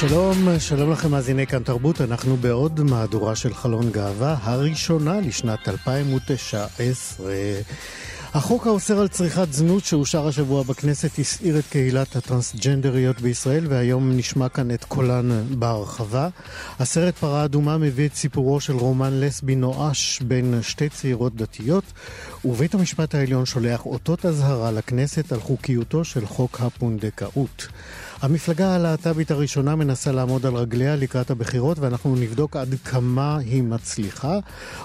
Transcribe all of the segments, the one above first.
שלום, שלום לכם מאזיני כאן תרבות, אנחנו בעוד מהדורה של חלון גאווה, הראשונה לשנת 2019. החוק האוסר על צריכת זנות שאושר השבוע בכנסת הסעיר את קהילת הטרנסג'נדריות בישראל והיום נשמע כאן את קולן בהרחבה. הסרט פרה אדומה מביא את סיפורו של רומן לסבי נואש בין שתי צעירות דתיות ובית המשפט העליון שולח אותות אזהרה לכנסת על חוקיותו של חוק הפונדקאות. המפלגה הלהט"בית הראשונה מנסה לעמוד על רגליה לקראת הבחירות ואנחנו נבדוק עד כמה היא מצליחה.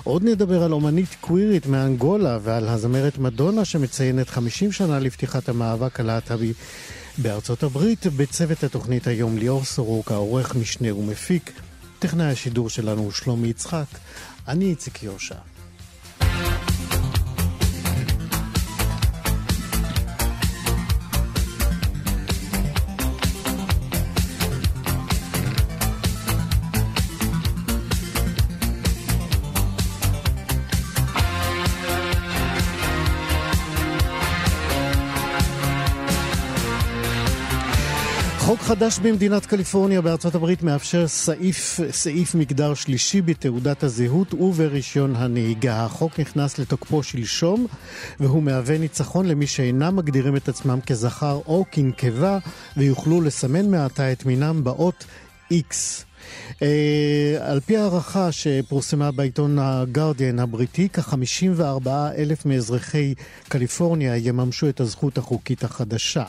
עוד נדבר על אומנית קווירית מאנגולה ועל הזמרת מדונה שמציינת 50 שנה לפתיחת המאבק הלהט"בי בארצות הברית. בצוות התוכנית היום ליאור סורוקה, עורך משנה ומפיק. טכנאי השידור שלנו הוא שלומי יצחק. אני איציק יושע. חוק חדש במדינת קליפורניה בארצות הברית מאפשר סעיף, סעיף מגדר שלישי בתעודת הזהות וברישיון הנהיגה. החוק נכנס לתוקפו שלשום והוא מהווה ניצחון למי שאינם מגדירים את עצמם כזכר או כנקבה ויוכלו לסמן מעתה את מינם באות X. Uh, על פי הערכה שפורסמה בעיתון הגרדיאן הבריטי, כ-54 אלף מאזרחי קליפורניה יממשו את הזכות החוקית החדשה.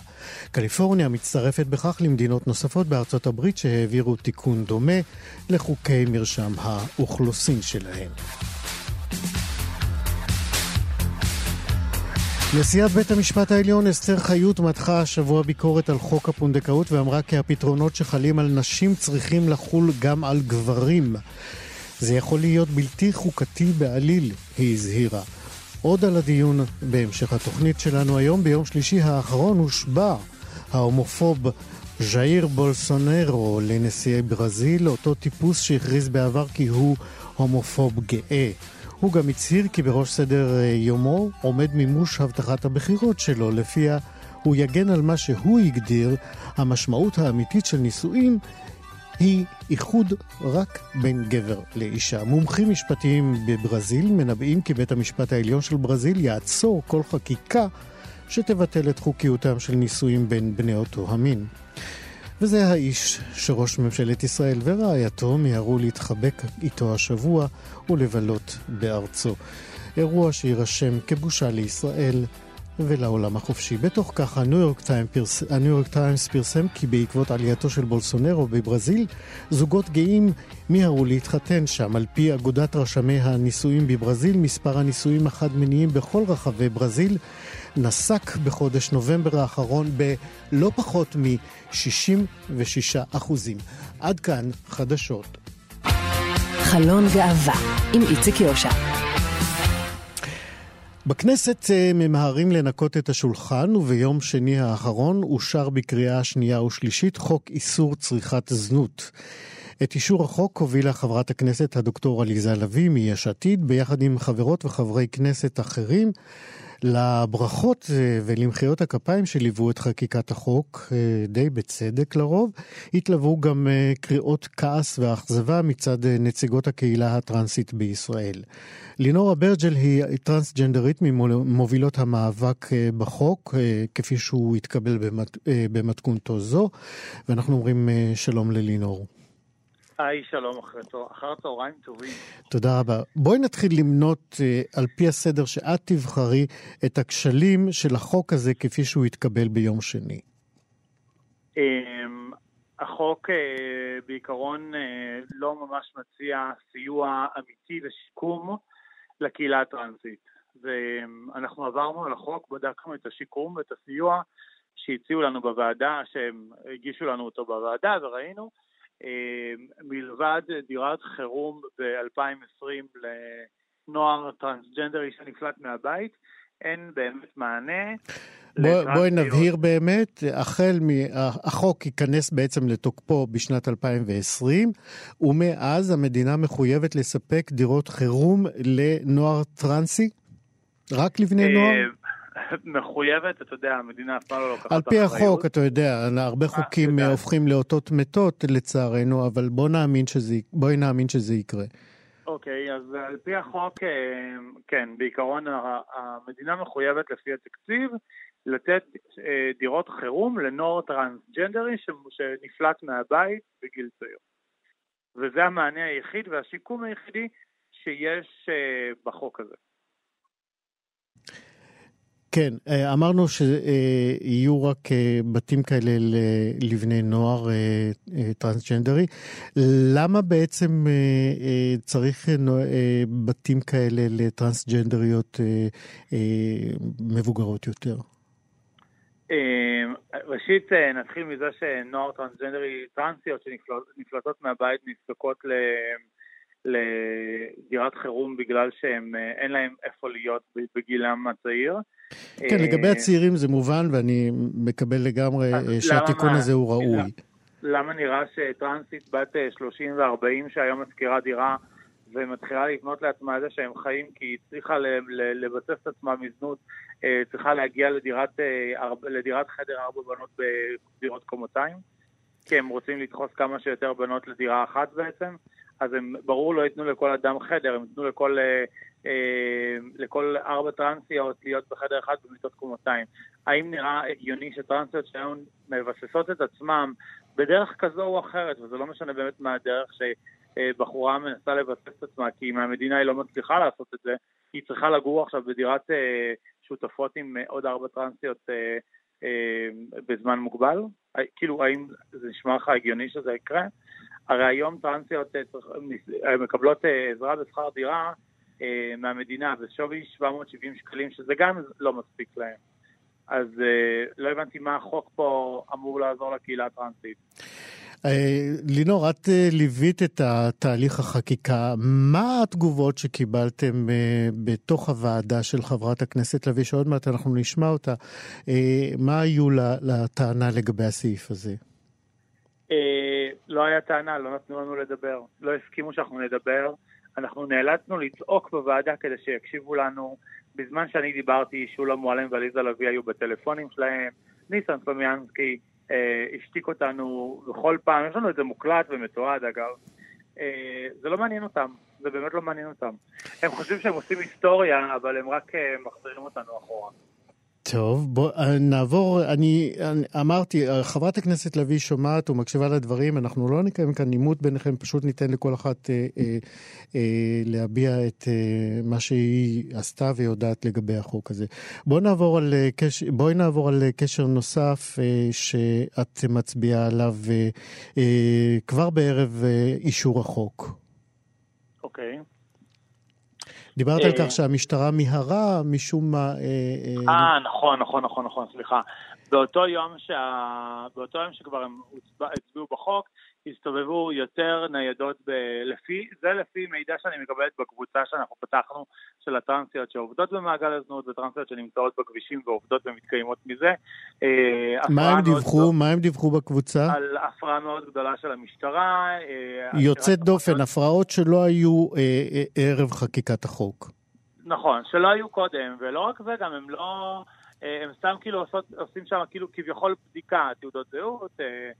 קליפורניה מצטרפת בכך למדינות נוספות בארצות הברית שהעבירו תיקון דומה לחוקי מרשם האוכלוסין שלהן. נשיאת בית המשפט העליון אסתר חיות מתחה השבוע ביקורת על חוק הפונדקאות ואמרה כי הפתרונות שחלים על נשים צריכים לחול גם על גברים. זה יכול להיות בלתי חוקתי בעליל, היא הזהירה. עוד על הדיון בהמשך התוכנית שלנו היום, ביום שלישי האחרון הושבע ההומופוב ז'איר בולסונרו לנשיאי ברזיל, אותו טיפוס שהכריז בעבר כי הוא הומופוב גאה. הוא גם הצהיר כי בראש סדר אה, יומו עומד מימוש הבטחת הבחירות שלו, לפיה הוא יגן על מה שהוא הגדיר המשמעות האמיתית של נישואים היא איחוד רק בין גבר לאישה. מומחים משפטיים בברזיל מנבאים כי בית המשפט העליון של ברזיל יעצור כל חקיקה שתבטל את חוקיותם של נישואים בין בני אותו המין. וזה האיש שראש ממשלת ישראל ורעייתו מיהרו להתחבק איתו השבוע ולבלות בארצו. אירוע שיירשם כבושה לישראל ולעולם החופשי. בתוך כך הניו יורק, פרס... יורק טיימס פרסם כי בעקבות עלייתו של בולסונרו בברזיל, זוגות גאים מיהרו להתחתן שם. על פי אגודת רשמי הנישואים בברזיל, מספר הנישואים החד-מיניים בכל רחבי ברזיל נסק בחודש נובמבר האחרון בלא פחות מ-66 אחוזים. עד כאן חדשות. חלון גאווה עם איציק יושע. בכנסת אה, ממהרים לנקות את השולחן, וביום שני האחרון אושר בקריאה שנייה ושלישית חוק איסור צריכת זנות. את אישור החוק הובילה חברת הכנסת הדוקטור עליזה לביא מיש עתיד, ביחד עם חברות וחברי כנסת אחרים. לברכות אה, ולמחיאות הכפיים שליוו את חקיקת החוק, אה, די בצדק לרוב, התלוו גם אה, קריאות כעס ואכזבה מצד נציגות הקהילה הטרנסית בישראל. לינור אברג'ל היא טרנסג'נדרית ממובילות המאבק בחוק, כפי שהוא התקבל במתכונתו זו, ואנחנו אומרים שלום ללינור. היי, שלום, אחר צהריים טובים. תודה רבה. בואי נתחיל למנות אה, על פי הסדר שאת תבחרי את הכשלים של החוק הזה כפי שהוא יתקבל ביום שני. אמ, החוק אה, בעיקרון אה, לא ממש מציע סיוע אמיתי ושיקום לקהילה הטרנסית. ואנחנו עברנו על החוק, בדקנו את השיקום ואת הסיוע שהציעו לנו בוועדה, שהם הגישו לנו אותו בוועדה וראינו, מלבד דירת חירום ב-2020 לנוער טרנסג'נדרי שנפלט מהבית, אין באמת מענה. בוא, בואי נבהיר באמת, החל מהחוק ייכנס בעצם לתוקפו בשנת 2020, ומאז המדינה מחויבת לספק דירות חירום לנוער טרנסי? רק לבני אה, נוער? מחויבת, אתה יודע, המדינה אף פעם לא לוקחת על פי החוק, אתה יודע, הרבה חוקים אה, הופכים לאותות מתות לצערנו, אבל בוא נאמין שזה, בואי נאמין שזה יקרה. אוקיי, אז על פי החוק, אה, כן, בעיקרון המדינה מחויבת לפי התקציב לתת אה, דירות חירום לנוער טרנסג'נדרי שנפלט מהבית בגיל צעיר. וזה המענה היחיד והשיקום היחידי שיש בחוק הזה. כן, אה, אמרנו שיהיו רק אה, בתים כאלה לבני נוער אה, טרנסג'נדרי. למה בעצם צריך בתים כאלה לטרנסג'נדריות מבוגרות יותר? ראשית, נתחיל מזה שנוער טרנסג'נדרי, טרנסיות שנפלטות מהבית נזקקות לדירת חירום בגלל שאין להם איפה להיות בגילם הצעיר. כן, לגבי הצעירים זה מובן, ואני מקבל לגמרי אה, שהתיקון הזה הוא ראוי. למה נראה שטרנסית בת 30 אה, ו-40 שהיום מזכירה דירה ומתחילה לבנות לעצמה איזה שהם חיים כי היא צריכה לבסס את עצמה מזנות, אה, צריכה להגיע לדירת, לדירת חדר ארבע בנות בדירות קומותיים? כי הם רוצים לדחוס כמה שיותר בנות לדירה אחת בעצם? אז הם ברור לא ייתנו לכל אדם חדר, הם ייתנו לכל, אה, אה, לכל ארבע טרנסיות להיות בחדר אחד במיטות קומותיים. האם נראה הגיוני שטרנסיות שהיום מבססות את עצמם בדרך כזו או אחרת, וזה לא משנה באמת מה הדרך שבחורה מנסה לבסס את עצמה, כי מהמדינה היא לא מצליחה לעשות את זה, היא צריכה לגור עכשיו בדירת אה, שותפות עם עוד ארבע טרנסיות אה, אה, בזמן מוגבל? כאילו, האם זה נשמע לך הגיוני שזה יקרה? הרי היום טרנסיות אה, מקבלות אה, עזרה בשכר דירה אה, מהמדינה בשווי 770 שקלים, שזה גם לא מספיק להם. אז לא הבנתי מה החוק פה אמור לעזור לקהילה הטרנסית. לינור, את ליווית את התהליך החקיקה. מה התגובות שקיבלתם בתוך הוועדה של חברת הכנסת לביא, שעוד מעט אנחנו נשמע אותה? מה היו לטענה לגבי הסעיף הזה? לא היה טענה, לא נתנו לנו לדבר, לא הסכימו שאנחנו נדבר. אנחנו נאלצנו לצעוק בוועדה כדי שיקשיבו לנו. בזמן שאני דיברתי, שולה מועלם ועליזה לביא היו בטלפונים שלהם, ניסן סלומיאנסקי אה, השתיק אותנו בכל פעם, יש לנו את זה מוקלט ומתועד אגב. אה, זה לא מעניין אותם, זה באמת לא מעניין אותם. הם חושבים שהם עושים היסטוריה, אבל הם רק אה, מחזירים אותנו אחורה. טוב, בוא אה, נעבור, אני, אני אמרתי, אה, חברת הכנסת לביא שומעת ומקשיבה לדברים, אנחנו לא נקיים כאן עימות ביניכם, פשוט ניתן לכל אחת אה, אה, אה, להביע את אה, מה שהיא עשתה ויודעת לגבי החוק הזה. בואי נעבור בואי נעבור על קשר נוסף אה, שאת מצביעה עליו אה, אה, כבר בערב אה, אישור החוק. אוקיי. Okay. דיברת על כך שהמשטרה מיהרה משום מה... אה, אה, אה, נכון, נכון, נכון, נכון, סליחה. באותו יום, שה... באותו יום שכבר הם הצביעו בחוק, הסתובבו יותר ניידות, ב... לפי, זה לפי מידע שאני מקבלת בקבוצה שאנחנו פתחנו של הטרנסיות שעובדות במעגל הזנות וטרנסיות שנמצאות בכבישים ועובדות ומתקיימות מזה. אה, מה הם דיווחו? מה הם דיווחו בקבוצה? על הפרעה מאוד גדולה של המשטרה. אה, יוצאת דופן, הפרעות שלא היו אה, ערב חקיקת החוק. נכון, שלא היו קודם, ולא רק זה, גם הם לא... הם סתם כאילו עושות, עושים שם כאילו כביכול בדיקה, תעודות זהות, אה,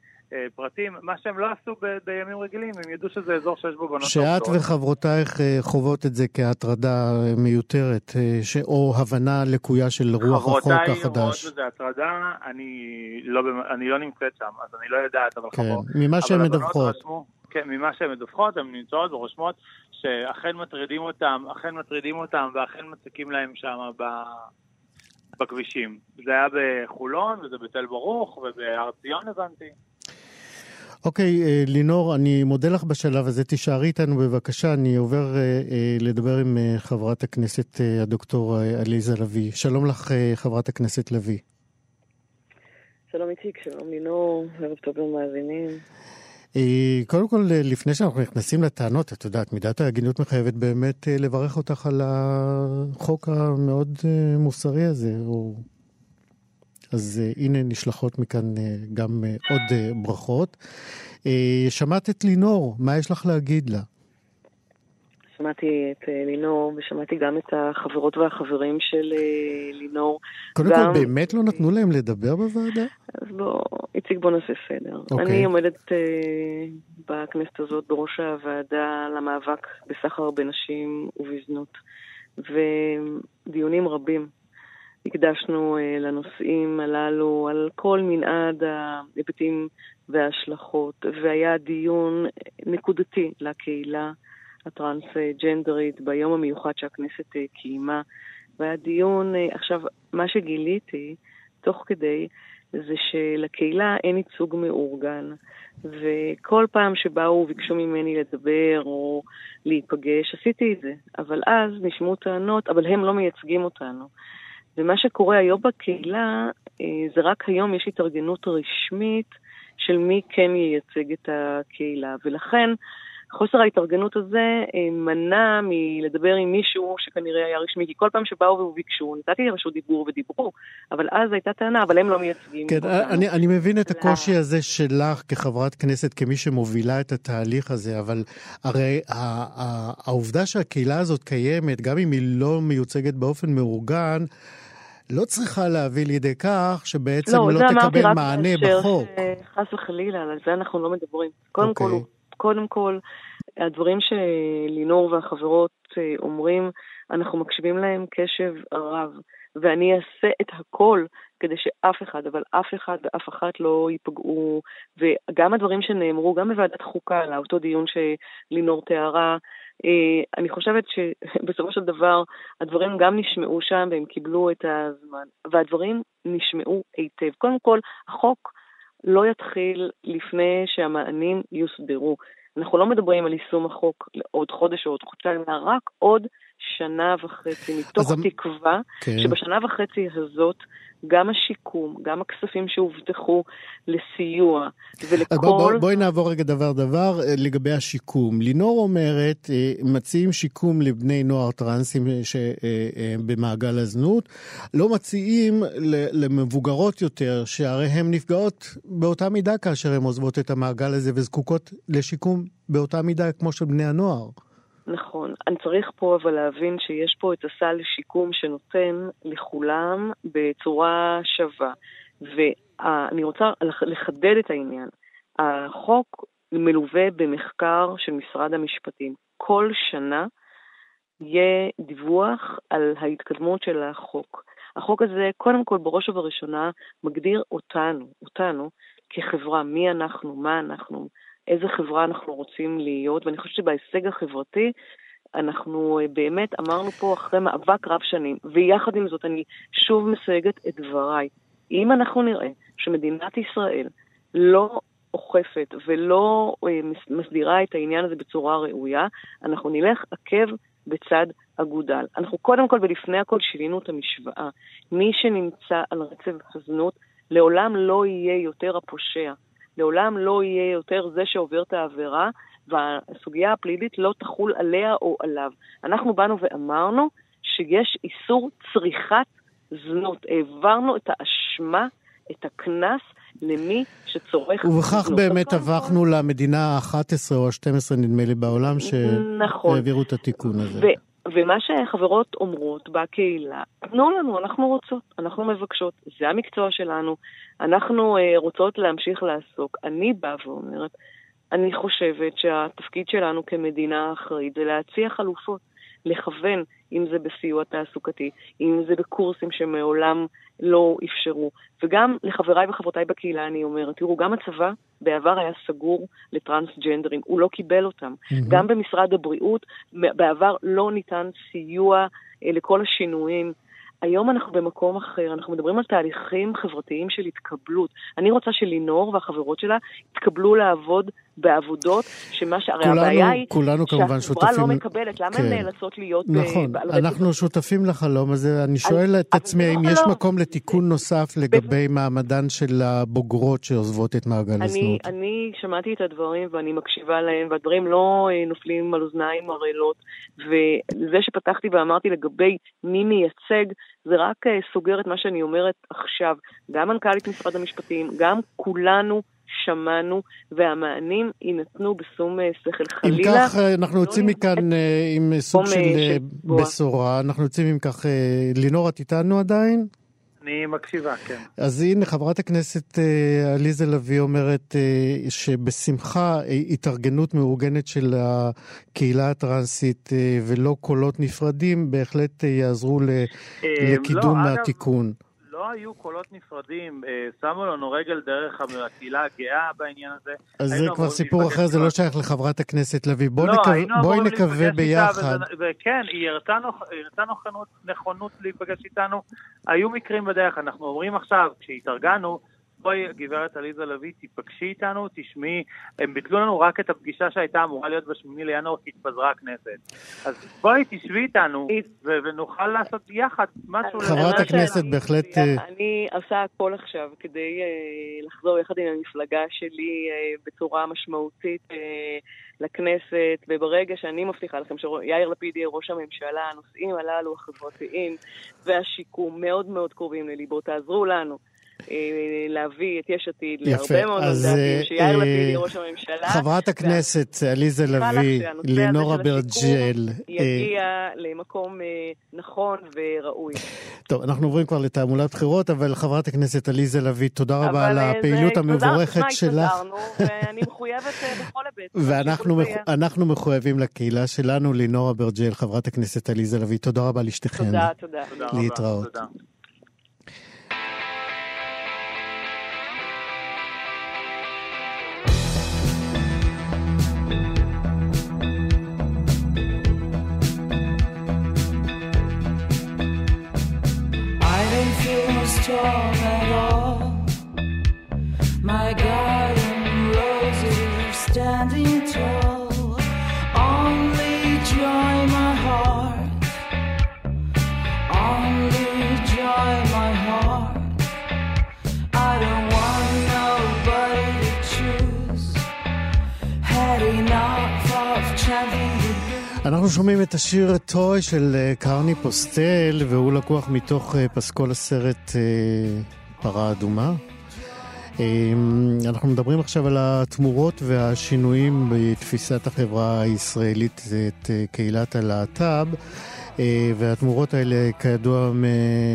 פרטים, מה שהם לא עשו ב- בימים רגילים, הם ידעו שזה אזור שיש בו בנות שאת וחברותייך אה, חוות את זה כהטרדה מיותרת, אה, ש... או הבנה לקויה של רוח החוק החדש. חברותיי רואות בזה הטרדה, אני לא, אני לא נמצאת שם, אז אני לא יודעת, אבל כן, חברות. ממה שהן מדווחות. כן, ממה שהן מדווחות, הן נמצאות ורושמות שאכן מטרידים אותם, אכן מטרידים אותם ואכן מציקים להם שם ב... בכבישים. זה היה בחולון, וזה בתל ברוך, ובהר ציון הבנתי. אוקיי, okay, uh, לינור, אני מודה לך בשלב הזה. תישארי איתנו בבקשה. אני עובר uh, uh, לדבר עם חברת הכנסת הדוקטור עליזה לביא. שלום לך, חברת הכנסת לביא. שלום איציק, שלום לינור, ערב טוב למאזינים. אה, קודם כל, אה, לפני שאנחנו נכנסים לטענות, את יודעת, מידת ההגינות מחייבת באמת אה, לברך אותך על החוק המאוד מוסרי הזה. אז הנה נשלחות מכאן גם עוד ברכות. שמעת את לינור, מה יש לך להגיד לה? שמעתי את אה, לינור ושמעתי גם את החברות והחברים של אה, לינור. קודם גם... כל, באמת לא נתנו להם לדבר בוועדה? אז בוא, איציק, בוא נעשה סדר. Okay. אוקיי. אני עומדת uh, בכנסת הזאת בראש הוועדה למאבק בסחר בנשים ובזנות, ודיונים רבים הקדשנו uh, לנושאים הללו, על כל מנעד ההיבטים וההשלכות, והיה דיון נקודתי לקהילה. הטרנסג'נדרית ביום המיוחד שהכנסת אה, קיימה. והדיון, אה, עכשיו, מה שגיליתי תוך כדי זה שלקהילה אין ייצוג מאורגן. וכל פעם שבאו וביקשו ממני לדבר או להיפגש, עשיתי את זה. אבל אז נשמעו טענות, אבל הם לא מייצגים אותנו. ומה שקורה היום בקהילה, אה, זה רק היום יש התארגנות רשמית של מי כן ייצג את הקהילה. ולכן חוסר ההתארגנות הזה אה, מנע מלדבר עם מישהו שכנראה היה רשמי, כי כל פעם שבאו וביקשו, נתתי רשות דיבור ודיברו, אבל אז הייתה טענה, אבל הם לא מייצגים כן, אני, אני מבין את הקושי הזה שלך כחברת כנסת, כמי שמובילה את התהליך הזה, אבל הרי העובדה שהקהילה הזאת קיימת, גם אם היא לא מיוצגת באופן מאורגן, לא צריכה להביא לידי כך שבעצם לא, לא תקבל מענה בחוק. לא, זה אמרתי רק חס וחלילה, על זה אנחנו לא מדברים. קודם okay. כל, אוקיי. קודם כל, הדברים שלינור והחברות אה, אומרים, אנחנו מקשיבים להם קשב רב, ואני אעשה את הכל כדי שאף אחד, אבל אף אחד ואף אחת לא ייפגעו. וגם הדברים שנאמרו, גם בוועדת חוקה, לאותו דיון שלינור תיארה, אה, אני חושבת שבסופו של דבר הדברים גם נשמעו שם והם קיבלו את הזמן, והדברים נשמעו היטב. קודם כל, החוק לא יתחיל לפני שהמענים יוסדרו. אנחנו לא מדברים על יישום החוק לעוד חודש או עוד חודשיים, אלא רק עוד שנה וחצי, מתוך אז... תקווה כן. שבשנה וחצי הזאת גם השיקום, גם הכספים שהובטחו לסיוע ולכל... בוא, בוא, בואי נעבור רגע דבר דבר אה, לגבי השיקום. לינור אומרת, אה, מציעים שיקום לבני נוער טרנסים אה, במעגל הזנות, לא מציעים למבוגרות יותר, שהרי הן נפגעות באותה מידה כאשר הן עוזבות את המעגל הזה וזקוקות לשיקום באותה מידה כמו של בני הנוער. נכון. אני צריך פה אבל להבין שיש פה את הסל לשיקום שנותן לכולם בצורה שווה. ואני רוצה לחדד את העניין. החוק מלווה במחקר של משרד המשפטים. כל שנה יהיה דיווח על ההתקדמות של החוק. החוק הזה, קודם כל, בראש ובראשונה, מגדיר אותנו, אותנו, כחברה, מי אנחנו, מה אנחנו, איזה חברה אנחנו רוצים להיות, ואני חושבת שבהישג החברתי אנחנו אה, באמת אמרנו פה אחרי מאבק רב שנים, ויחד עם זאת אני שוב מסייגת את דבריי. אם אנחנו נראה שמדינת ישראל לא אוכפת ולא אה, מסדירה את העניין הזה בצורה ראויה, אנחנו נלך עקב בצד אגודל. אנחנו קודם כל ולפני הכל שינינו את המשוואה. מי שנמצא על רצף הזנות לעולם לא יהיה יותר הפושע. לעולם לא יהיה יותר זה שעובר את העבירה, והסוגיה הפלילית לא תחול עליה או עליו. אנחנו באנו ואמרנו שיש איסור צריכת זנות. העברנו את האשמה, את הקנס, למי שצורך זנות. ובכך באמת הפכנו למדינה ה-11 או ה-12, נדמה לי, בעולם, נכון. שהעבירו נכון. את התיקון הזה. ו- ומה שחברות אומרות בקהילה, תנו לנו, אנחנו רוצות, אנחנו מבקשות, זה המקצוע שלנו, אנחנו uh, רוצות להמשיך לעסוק. אני באה ואומרת, אני חושבת שהתפקיד שלנו כמדינה אחראית זה להציע חלופות, לכוון, אם זה בסיוע תעסוקתי, אם זה בקורסים שמעולם לא אפשרו. וגם לחבריי וחברותיי בקהילה אני אומרת, תראו, גם הצבא בעבר היה סגור לטרנסג'נדרים, הוא לא קיבל אותם. Mm-hmm. גם במשרד הבריאות בעבר לא ניתן סיוע אה, לכל השינויים. היום אנחנו במקום אחר, אנחנו מדברים על תהליכים חברתיים של התקבלות. אני רוצה שלינור והחברות שלה יתקבלו לעבוד בעבודות, שמה שהרי הבעיה היא כולנו כמובן שהחברה שותפים... לא מקבלת, למה כן. הן נאלצות להיות... נכון, ב- אנחנו רצף? שותפים לחלום הזה. אני שואל את אבל עצמי זה לא יש חלום. מקום לתיקון נוסף לגבי מעמדן של הבוגרות שעוזבות את מעגל אני, הזנות. אני שמעתי את הדברים ואני מקשיבה להם, והדברים לא אה, נופלים על אוזניים ערלות, וזה שפתחתי ואמרתי לגבי מי מייצג, זה רק אה, סוגר את מה שאני אומרת עכשיו. גם מנכ"לית משרד המשפטים, גם כולנו שמענו, והמענים יינתנו בשום אה, שכל. אם חלילה, כך, אה, אנחנו לא יוצאים מכאן אה, עם סוג של. בשורה. אנחנו יוצאים עם כך... לינור, את איתנו עדיין? אני מקשיבה, כן. אז הנה, חברת הכנסת עליזה לביא אומרת שבשמחה התארגנות מאורגנת של הקהילה הטרנסית ולא קולות נפרדים בהחלט יעזרו לקידום לא, אגב, התיקון. לא היו קולות נפרדים, אה, שמו לנו רגל דרך הקהילה הגאה בעניין הזה. אז זה כבר סיפור אחר, זה לא. שייך לחברת הכנסת לביא. בואי לא, בואי אמורים נקווה ביחד. וזה- וכן, היא הראתה נכונות להיפגש איתנו. היו מקרים בדרך, אנחנו אומרים עכשיו, כשהתארגנו, בואי, גברת עליזה לביא, תיפגשי איתנו, תשמעי, הם ביטלו לנו רק את הפגישה שהייתה אמורה להיות ב-8 לינואר, כי התפזרה הכנסת. אז בואי, תשבי איתנו, ו- ונוכל לעשות יחד משהו... חברת הכנסת בהחלט, אה, אני עושה הכל עכשיו כדי אה, לחזור יחד עם המפלגה שלי אה, בצורה משמעותית אה, לכנסת, וברגע שאני מבטיחה לכם שיאיר לפיד יהיה ראש הממשלה, הנושאים הללו החברתיים והשיקום מאוד מאוד קרובים לליבו. תעזרו לנו. אה, להביא את יש עתיד יפה, להרבה מאוד אז, מנדטים, שיאיר לפיד אה, יהיה ראש הממשלה. חברת הכנסת עליזה לביא, לינורה ברג'ל. אה, יגיע למקום אה, נכון וראוי. טוב, אנחנו עוברים כבר לתעמולת בחירות, אבל חברת הכנסת עליזה לביא, תודה רבה על הפעילות זה- המבורכת תודה, שלך. התפזרנו, ואני מחויבת בכל היבט. ואנחנו מחויבים לקהילה שלנו, לינורה ברג'ל, חברת הכנסת עליזה לביא. תודה רבה לשתיכן. תודה, תודה. להתראות. Oh. אנחנו שומעים את השיר טוי של אה, קרני פוסטל, והוא לקוח מתוך אה, פסקול הסרט אה, פרה אדומה. אה, אנחנו מדברים עכשיו על התמורות והשינויים בתפיסת החברה הישראלית, את קהילת הלהט"ב. והתמורות האלה כידוע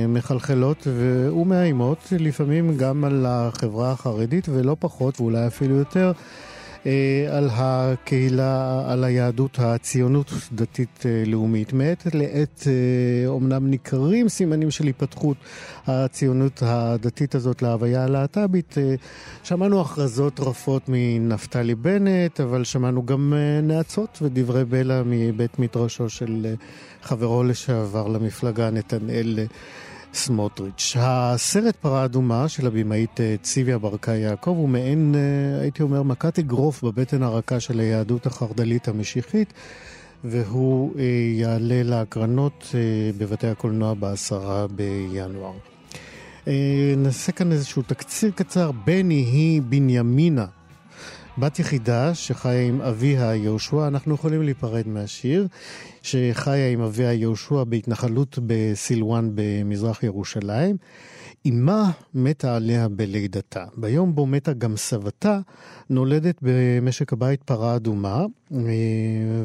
מחלחלות ומאיימות לפעמים גם על החברה החרדית ולא פחות ואולי אפילו יותר על הקהילה, על היהדות הציונות דתית אה. מעת לעת אה, אומנם ניכרים סימנים של היפתחות הציונות הדתית הזאת להוויה הלהט"בית. אה, שמענו הכרזות רפות מנפתלי בנט, אבל שמענו גם אה, נאצות ודברי בלע מבית מדרשו של אה, חברו לשעבר למפלגה נתנאל אה, סמוטריץ'. הסרט פרה אדומה של הבמאית אה, ציוויה ברקאי יעקב הוא מעין, אה, הייתי אומר, מכת אגרוף בבטן הרכה של היהדות החרד"לית המשיחית, והוא אה, יעלה להקרנות בבתי הקולנוע בעשרה בינואר. נעשה כאן איזשהו תקציר קצר. בני היא בנימינה, בת יחידה שחיה עם אביה יהושע, אנחנו יכולים להיפרד מהשיר, שחיה עם אביה יהושע בהתנחלות בסילואן במזרח ירושלים. אמה מתה עליה בלידתה. ביום בו מתה גם סבתה, נולדת במשק הבית פרה אדומה, אה,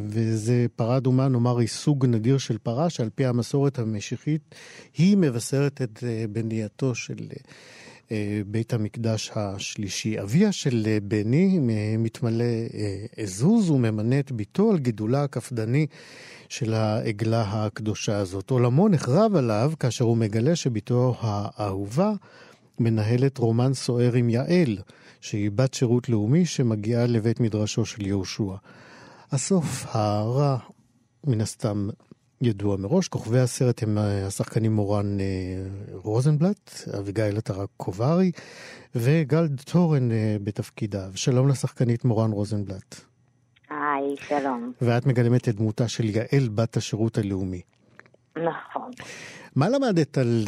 וזה פרה אדומה, נאמר, היא סוג נדיר של פרה, שעל פי המסורת המשיחית, היא מבשרת את אה, בנייתו של אה, בית המקדש השלישי. אביה של אה, בני אה, מתמלא אה, עזוז וממנה את ביתו על גידולה הקפדני של העגלה הקדושה הזאת. עולמו נחרב עליו כאשר הוא מגלה שביתו האהובה מנהלת רומן סוער עם יעל, שהיא בת שירות לאומי שמגיעה לבית מדרשו של יהושע. הסוף הרע, מן הסתם, ידוע מראש. כוכבי הסרט הם אה, השחקנים מורן אה, רוזנבלט, אביגיל עטרה קוברי וגל טורן אה, בתפקידיו. שלום לשחקנית מורן רוזנבלט. היי, שלום. ואת מגלמת את דמותה של יעל בת השירות הלאומי. נכון. מה למדת על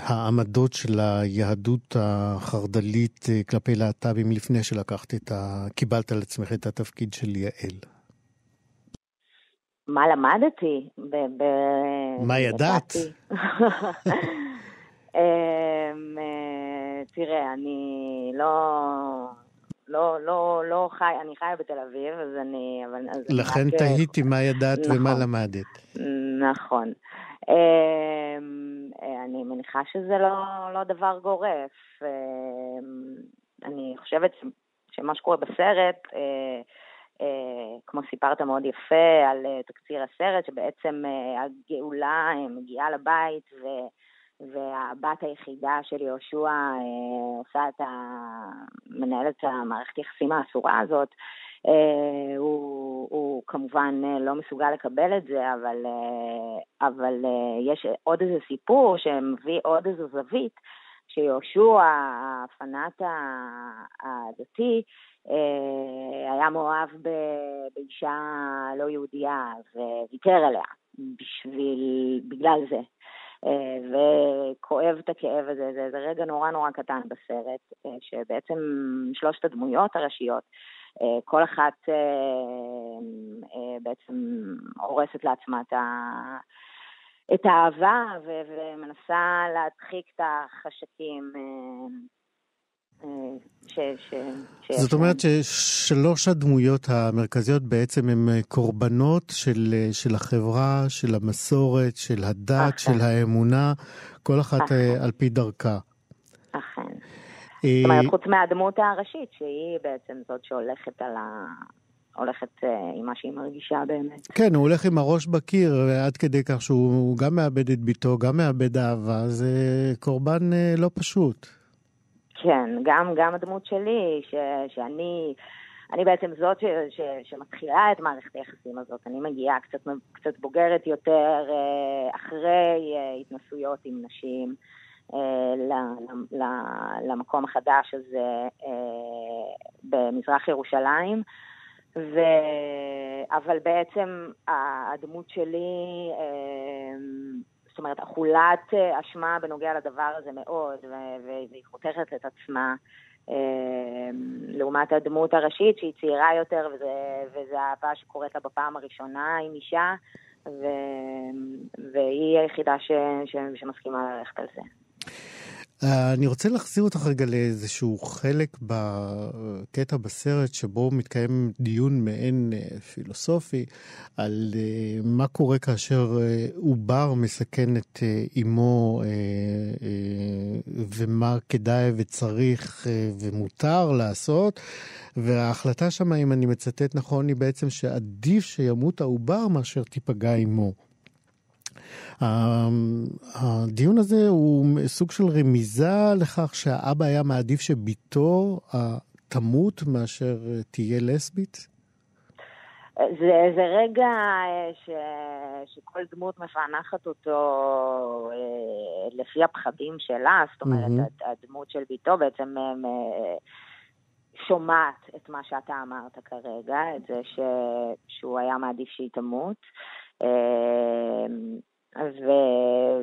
העמדות של היהדות החרד"לית כלפי להט"בים לפני שלקחת את ה... קיבלת על עצמך את התפקיד של יעל? מה למדתי? ב- ב- מה ידעת? אמ, אה, תראה, אני לא... לא, לא, לא חי, אני חיה בתל אביב, אז אני... אבל, אז לכן רק, אה, תהיתי מה ידעת ומה נכון. למדת. נכון. אמ, אה, אני מניחה שזה לא, לא דבר גורף. אמ, אני חושבת שמה שקורה בסרט, כמו סיפרת מאוד יפה על אה, תקציר הסרט, שבעצם אה, הגאולה אה, מגיעה לבית ו... והבת היחידה של יהושע אה, עושה את ה... מנהלת המערכת יחסים האסורה הזאת. אה, הוא, הוא כמובן אה, לא מסוגל לקבל את זה, אבל, אה, אבל אה, יש עוד איזה סיפור שמביא עוד איזו זווית, שיהושע, הפנאט הדתי, אה, היה מאוהב באישה לא יהודייה וויתר עליה בשביל, בגלל זה. אה, וכואב את הכאב הזה, זה, זה רגע נורא נורא קטן בסרט, אה, שבעצם שלושת הדמויות הראשיות, אה, כל אחת אה, אה, בעצם הורסת לעצמה את, ה, את האהבה ו, ומנסה להדחיק את החשקים. ש, זאת. אומרת ששלוש הדמויות המרכזיות בעצם הן אה, קורבנות של, אה, של החברה, של המסורת, של הדת, אכן. של האמונה, כל אחת אכן. אה, על פי דרכה. אכן. אה, זאת אומרת, חוץ מהדמות הראשית, שהיא בעצם זאת שהולכת על ה... הולכת עם מה שהיא מרגישה באמת. כן, הוא הולך עם הראש בקיר, עד כדי כך שהוא גם מאבד את ביתו, גם מאבד אהבה, זה קורבן לא פשוט. כן, גם, גם הדמות שלי, ש, שאני, אני בעצם זאת ש, ש, שמתחילה את מערכת היחסים הזאת. אני מגיעה קצת, קצת בוגרת יותר אה, אחרי אה, התנסויות עם נשים אה, למקום החדש הזה במזרח ירושלים. ו... אבל בעצם הדמות שלי, זאת אומרת, אכולת אה, אשמה בנוגע לדבר הזה מאוד, והיא חותכת את עצמה, אה, לעומת הדמות הראשית שהיא צעירה יותר, וזה, וזה אהבה שקורית לה בפעם הראשונה עם אישה, ו... והיא היחידה ש... ש... שמסכימה ללכת על זה. אה, אני רוצה להחזיר אותך רגע לאיזשהו חלק בקטע בסרט שבו מתקיים דיון מעין אה, פילוסופי על אה, מה קורה כאשר אה, עובר מסכן את אה, אימו ומה כדאי וצריך אה, ומותר לעשות. וההחלטה שם, אם אני מצטט נכון, היא בעצם שעדיף שימות העובר מאשר תיפגע אימו. ה- הדיון הזה הוא סוג של רמיזה לכך שהאבא היה מעדיף שבתו תמות מאשר תהיה לסבית? זה, זה רגע אה, ש, שכל דמות מפענחת אותו אה, לפי הפחדים שלה, זאת אומרת. הד- הדמות של ביתו בעצם אה, שומעת את מה שאתה אמרת כרגע, את זה ש, שהוא היה מעדיף שהיא תמות. אה, ו,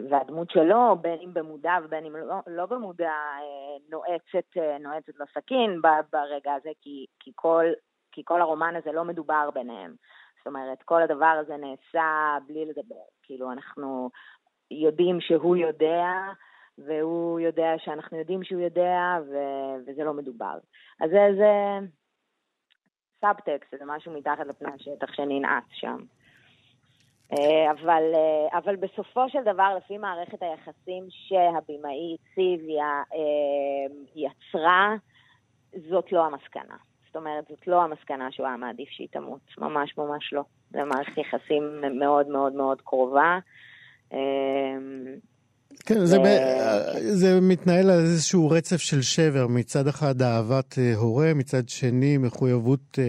והדמות שלו, בין אם במודע ובין אם לא, לא במודע, אה, נועצת, אה, נועצת לסכין ב- ברגע הזה, כי, כי כל כי כל הרומן הזה לא מדובר ביניהם. זאת אומרת, כל הדבר הזה נעשה בלי לדבר. כאילו, אנחנו יודעים שהוא יודע, והוא יודע שאנחנו יודעים שהוא יודע, ו- וזה לא מדובר. אז זה, זה סאבטקסט, זה משהו מתחת לפני השטח שננעץ שם. אה, אבל, אה, אבל בסופו של דבר, לפי מערכת היחסים שהבמאי ציוויה אה, יצרה, זאת לא המסקנה. זאת אומרת, זאת לא המסקנה שהוא היה מעדיף שהיא תמות. ממש ממש לא. זה מערכת יחסים מאוד מאוד מאוד קרובה. כן, זה, ב... ו- זה מתנהל על איזשהו רצף של שבר, מצד אחד אהבת אה, הורה, מצד שני מחויבות אה,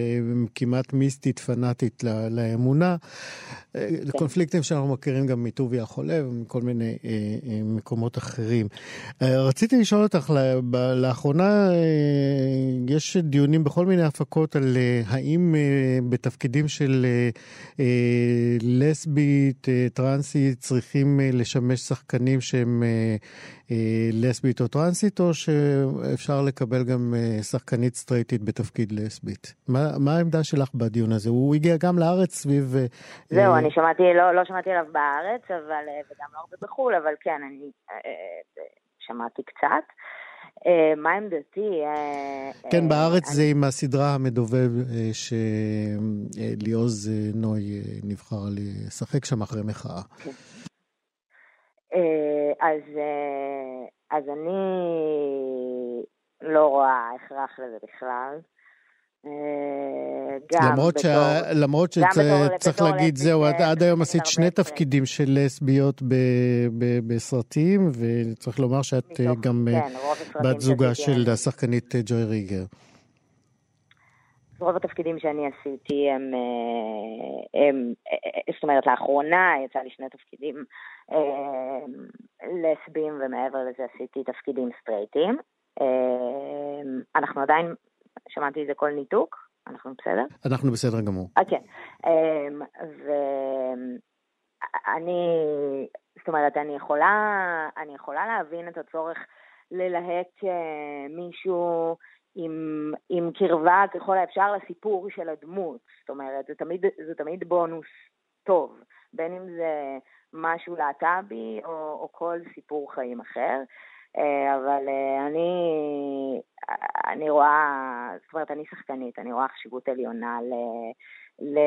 כמעט מיסטית, פנאטית לאמונה. אה, קונפליקטים שאנחנו מכירים גם מטובי החולה ומכל מיני אה, אה, מקומות אחרים. אה, רציתי לשאול אותך, לאחרונה אה, יש דיונים בכל מיני הפקות על אה, האם אה, בתפקידים של אה, אה, לסבית, אה, טרנסית, צריכים אה, לשמש שחקנים שהם אה, אה, לסבית או טרנסית, או שאפשר לקבל גם אה, שחקנית סטרייטית בתפקיד לסבית. מה, מה העמדה שלך בדיון הזה? הוא הגיע גם לארץ סביב... זהו, אה, אני שמעתי, לא, לא שמעתי עליו בארץ, אבל, וגם לא הרבה בחו"ל, אבל כן, אני אה, שמעתי קצת. מה עמדתי? כן, בארץ זה עם הסדרה המדובב שליעוז נוי נבחר לשחק שם אחרי מחאה. אה, אז, אה, אז אני לא רואה הכרח לזה בכלל. אה, גם למרות, בתור... שה... למרות שצריך להגיד, זהו, זה עד, עד היום עשית שני הרבה תפקידים של לסביות ב... ב... בסרטים, וצריך לומר שאת מתוך- גם כן, בת זוגה של השחקנית ג'וי ריגר. רוב התפקידים שאני עשיתי הם, אה, הם, אה, זאת אומרת, לאחרונה יצא לי שני תפקידים אה, לסביים, ומעבר לזה עשיתי תפקידים סטרייטים. אנחנו עדיין, שמעתי איזה קול ניתוק, אנחנו בסדר? אנחנו בסדר גמור. כן. אמ, ואני, זאת אומרת, אני יכולה, אני יכולה להבין את הצורך ללהק מישהו עם, עם קרבה ככל האפשר לסיפור של הדמות. זאת אומרת, זה תמיד, זה תמיד בונוס טוב, בין אם זה משהו להט"בי או, או כל סיפור חיים אחר. אה, אבל אה, אני, אני רואה, זאת אומרת, אני שחקנית, אני רואה חשיבות עליונה ל, ל,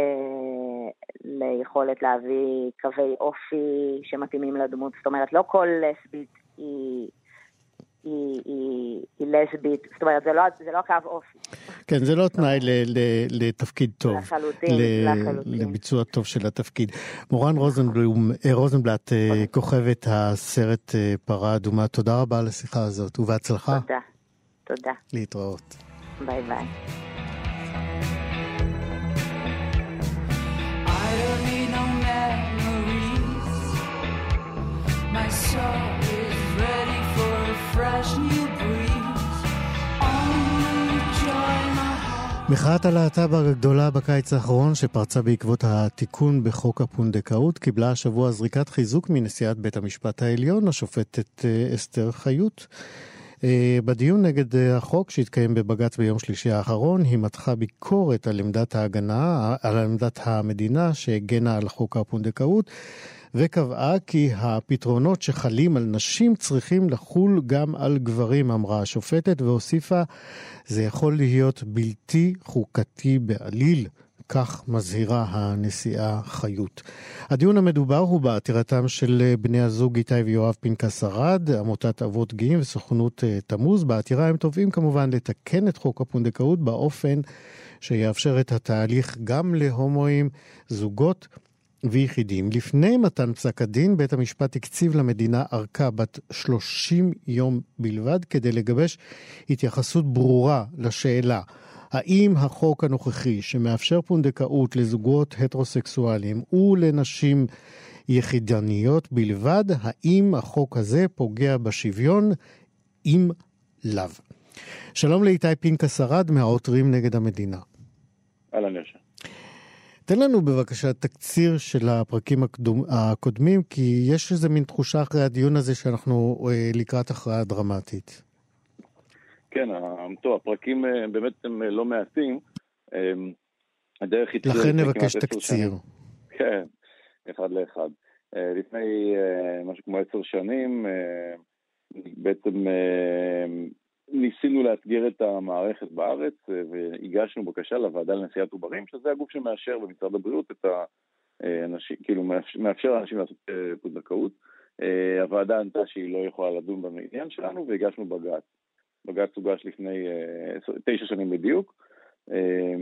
ליכולת להביא קווי אופי שמתאימים לדמות. זאת אומרת, לא כל לסבית היא, היא, היא, היא לסבית, זאת אומרת, זה לא, זה לא קו אופי. כן, זה לא תנאי ל... ל... לתפקיד טוב. לחלוטין, ל- לחלוטין. לביצוע טוב של התפקיד. מורן רוזנבלום, אה, רוזנבלט, אה, כוכבת הסרט אה, פרה אדומה, תודה רבה על השיחה הזאת, ובהצלחה. תודה. תודה. להתראות. ביי ביי. My soul מחאת הלהט"ב הגדולה בקיץ האחרון, שפרצה בעקבות התיקון בחוק הפונדקאות, קיבלה השבוע זריקת חיזוק מנשיאת בית המשפט העליון, השופטת אה, אסתר חיות. אה, בדיון נגד אה, החוק שהתקיים בבג"ץ ביום שלישי האחרון, היא מתחה ביקורת על עמדת ההגנה, על עמדת המדינה שהגנה על חוק הפונדקאות, וקבעה כי הפתרונות שחלים על נשים צריכים לחול גם על גברים, אמרה השופטת, והוסיפה, זה יכול להיות בלתי חוקתי בעליל. כך מזהירה הנשיאה חיות. הדיון המדובר הוא בעתירתם של בני הזוג איתי ויואב פנקס ארד, עמותת אבות גאים וסוכנות אה, תמוז. בעתירה הם תובעים כמובן לתקן את חוק הפונדקאות באופן שיאפשר את התהליך גם להומואים, זוגות ויחידים. לפני מתן פסק הדין, בית המשפט הקציב למדינה ארכה בת 30 יום בלבד כדי לגבש התייחסות ברורה לשאלה האם החוק הנוכחי שמאפשר פונדקאות לזוגות הטרוסקסואליים ולנשים יחידניות בלבד, האם החוק הזה פוגע בשוויון? אם לאו. שלום לאיתי פנקס ארד מהעותרים נגד המדינה. אהלן ישר. תן לנו בבקשה תקציר של הפרקים הקדום, הקודמים, כי יש איזה מין תחושה אחרי הדיון הזה שאנחנו אה, לקראת הכרעה דרמטית. כן, ה- טוב, הפרקים אה, באמת הם אה, לא מעטים. אה, הדרך היא... לכן נבקש תקציר. כן, אחד לאחד. אה, לפני אה, משהו כמו עשר שנים, אה, בעצם אה, ניסינו לאתגר את המערכת בארץ אה, והגשנו בקשה לוועדה לנשיאת עוברים, שזה הגוף שמאשר במשרד הבריאות את האנשים, כאילו מאפשר- לאנשים לעשות אה, פונדקאות. אה, הוועדה ענתה שהיא לא יכולה לדון בעניין שלנו והגשנו בג"ץ. בג"ץ הוגש לפני אה, תשע שנים בדיוק. אה,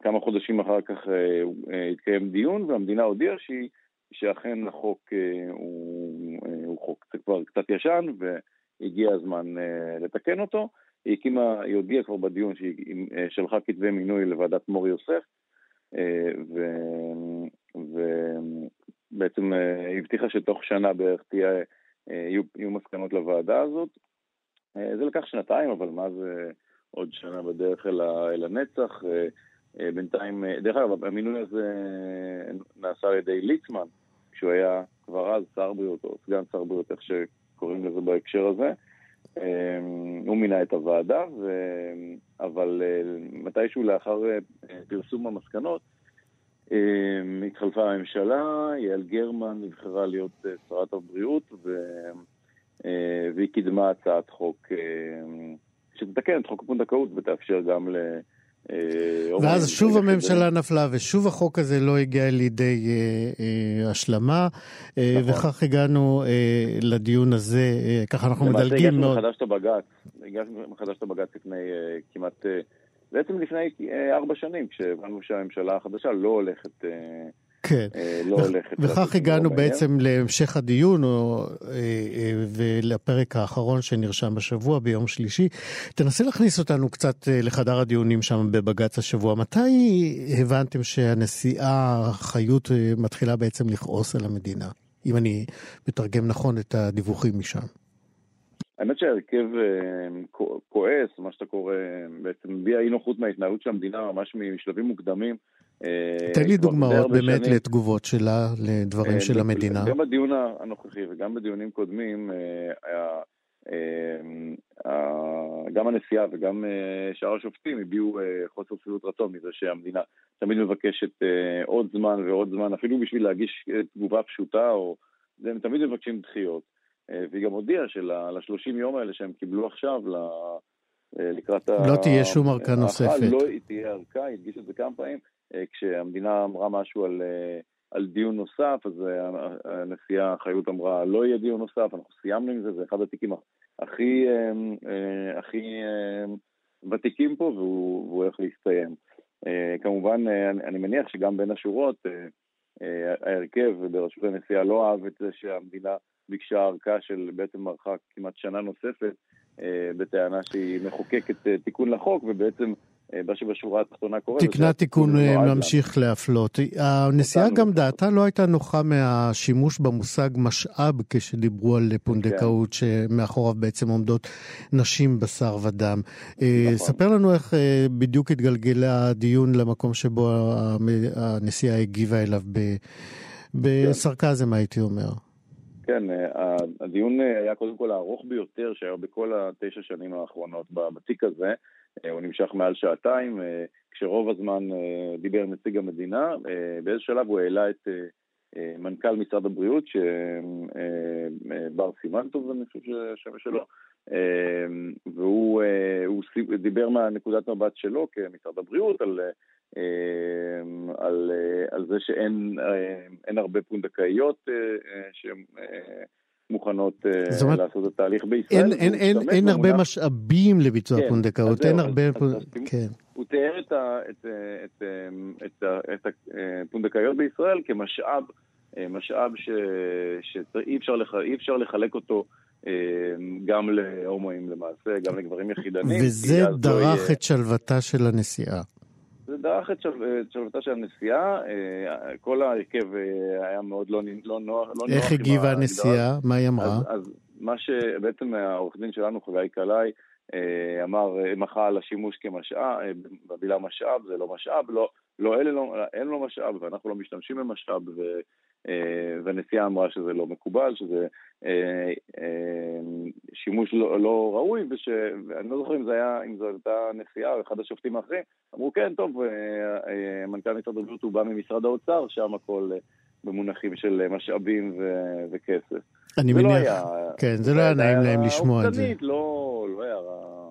כמה חודשים אחר כך אה, אה, התקיים דיון והמדינה הודיעה שהיא, שאכן החוק אה, הוא, אה, הוא חוק כבר קצת ישן והגיע הזמן אה, לתקן אותו. היא הקימה, היא הודיעה כבר בדיון שהיא אה, שלחה כתבי מינוי לוועדת מור יוסף, אה, ובעצם הבטיחה שתוך שנה בערך תהיה, יהיו, יהיו מסקנות לוועדה הזאת. זה לקח שנתיים, אבל מה זה עוד שנה בדרך אל, הנצח? בינתיים, דרך אגב, המינוי הזה נעשה על ידי ליצמן, כשהוא היה כבר אז שר בריאות, או סגן שר בריאות, איך שקוראים לזה בהקשר הזה. אה, הוא מינה את הוועדה, ו... אבל אה, מתישהו לאחר אה, פרסום המסקנות, אה, התחלפה הממשלה, יעל גרמן נבחרה להיות אה, שרת הבריאות, ו... והיא קידמה הצעת חוק שתתקן את חוק הפונדקאות ותאפשר גם ל... ואז הומואים שוב הממשלה נפלה, ושוב החוק הזה לא הגיע לידי אה, אה, השלמה, אה, נכון. וכך הגענו אה, לדיון הזה, אה, ככה אנחנו למעשה מדלגים הגשנו מאוד. מחדש את הבג"ץ, הגשנו מחדש את הבג"ץ לפני אה, כמעט, אה, בעצם לפני אה, ארבע שנים, כשהבנו שהממשלה החדשה לא הולכת, אה, כן. אה, לא וכ- הולכת. וכך הגענו דבר בעצם להמשך הדיון, או, אה, אה, ולפרק האחרון שנרשם בשבוע, ביום שלישי. תנסה להכניס אותנו קצת לחדר הדיונים שם בבג"ץ השבוע. מתי הבנתם שהנשיאה חיות מתחילה בעצם לכעוס על המדינה? אם אני מתרגם נכון את הדיווחים משם. האמת שההרכב אה, כוע- כועס, מה שאתה קורא, בעצם מביע אי נוחות מההתנהלות של המדינה ממש משלבים מוקדמים. אה, תן לי דוגמאות באמת שנים. לתגובות שלה, לדברים אה, של המדינה. גם בדיון הנוכחי וגם בדיונים קודמים, גם הנשיאה וגם שאר השופטים הביעו חוסר שביעות רצון מזה שהמדינה תמיד מבקשת עוד זמן ועוד זמן, אפילו בשביל להגיש תגובה פשוטה, או הם תמיד מבקשים דחיות. אה, והיא גם הודיעה של-30 יום האלה שהם קיבלו עכשיו, אה, לקראת ה... לא תהיה שום ארכה ההכרעה, נוספת. לא תהיה ארכה, היא הדגישה את זה כמה פעמים, אה, כשהמדינה אמרה משהו על... אה, על דיון נוסף, אז אה, הנשיאה חיות אמרה, לא יהיה דיון נוסף, אנחנו סיימנו עם זה, זה אחד התיקים הכי, אה, אה, הכי אה, ותיקים פה, והוא, והוא הולך להסתיים. אה, כמובן, אה, אני מניח שגם בין השורות, אה, אה, ההרכב בראשות הנשיאה לא אהב את זה שהמדינה ביקשה ארכה של בעצם ארכה כמעט שנה נוספת, אה, בטענה שהיא מחוקקת אה, תיקון לחוק, ובעצם אה, מה שבשורה התחתונה קורה... שהתיקון תיקון נועד לה- ממשיך להפלות. הנשיאה גם. דעתה לא הייתה נוחה מהשימוש במושג משאב כשדיברו על פונדקאות, שמאחוריו בעצם עומדות נשים בשר ודם. נכון. ספר לנו איך בדיוק התגלגל הדיון למקום שבו הנשיאה הגיבה אליו ב- בסרקזם, הייתי אומר. כן, אה, הדיון אה, היה קודם כל הארוך ביותר שהיה בכל התשע שנים האחרונות בתיק הזה. אה, הוא נמשך מעל שעתיים, כשרוב הזמן דיבר נציג המדינה. באיזה שלב הוא העלה את מנכ"ל משרד הבריאות, ש- אה, אה, בר סימנטוב, אני חושב שהשם שלו, והוא דיבר מהנקודת מבט שלו כמשרד הבריאות על... אה, על, אה, על זה שאין אה, אין הרבה פונדקאיות אה, שהן מוכנות זאת אומרת, לעשות את התהליך בישראל. אין, אין, אין, אין הרבה במונח- משאבים לביצוע כן, פונדקאות, אין הרבה... אז- פונ- אז- כן. הוא תיאר את, ה, את, את, את, את הפונדקאיות בישראל כמשאב, משאב ש, שאי אפשר, לח, אפשר לחלק אותו גם להומואים למעשה, גם לגברים יחידנים. וזה לא דרך יהיה- את שלוותה של הנשיאה. זה דרך את של- את שלוותה של הנשיאה, אה, כל ההרכב אה, היה מאוד לא, לא נוח. לא איך הגיבה. הנשיאה? מה היא אמרה? אז, אז מה שבעצם העורך דין שלנו, חגי קלעי, אה, אמר, מחה על השימוש כמשאב, במילה משאב, זה לא משאב, לא, לא, אלה לא, אין לו משאב ואנחנו לא משתמשים במשאב, והנשיאה אמרה שזה לא מקובל, שזה אה, אה, שימוש לא, לא ראוי, ואני לא זוכר אם היה, זו הייתה נשיאה או אחד השופטים האחרים, אמרו כן, טוב, אה, אה, מנכ"ל משרד הבריאות הוא בא ממשרד האוצר, שם הכל אה, במונחים של משאבים ו, וכסף. אני לא מניח, היה... כן, זה לא היה נעים להם לשמוע את זה. לא, לא הערה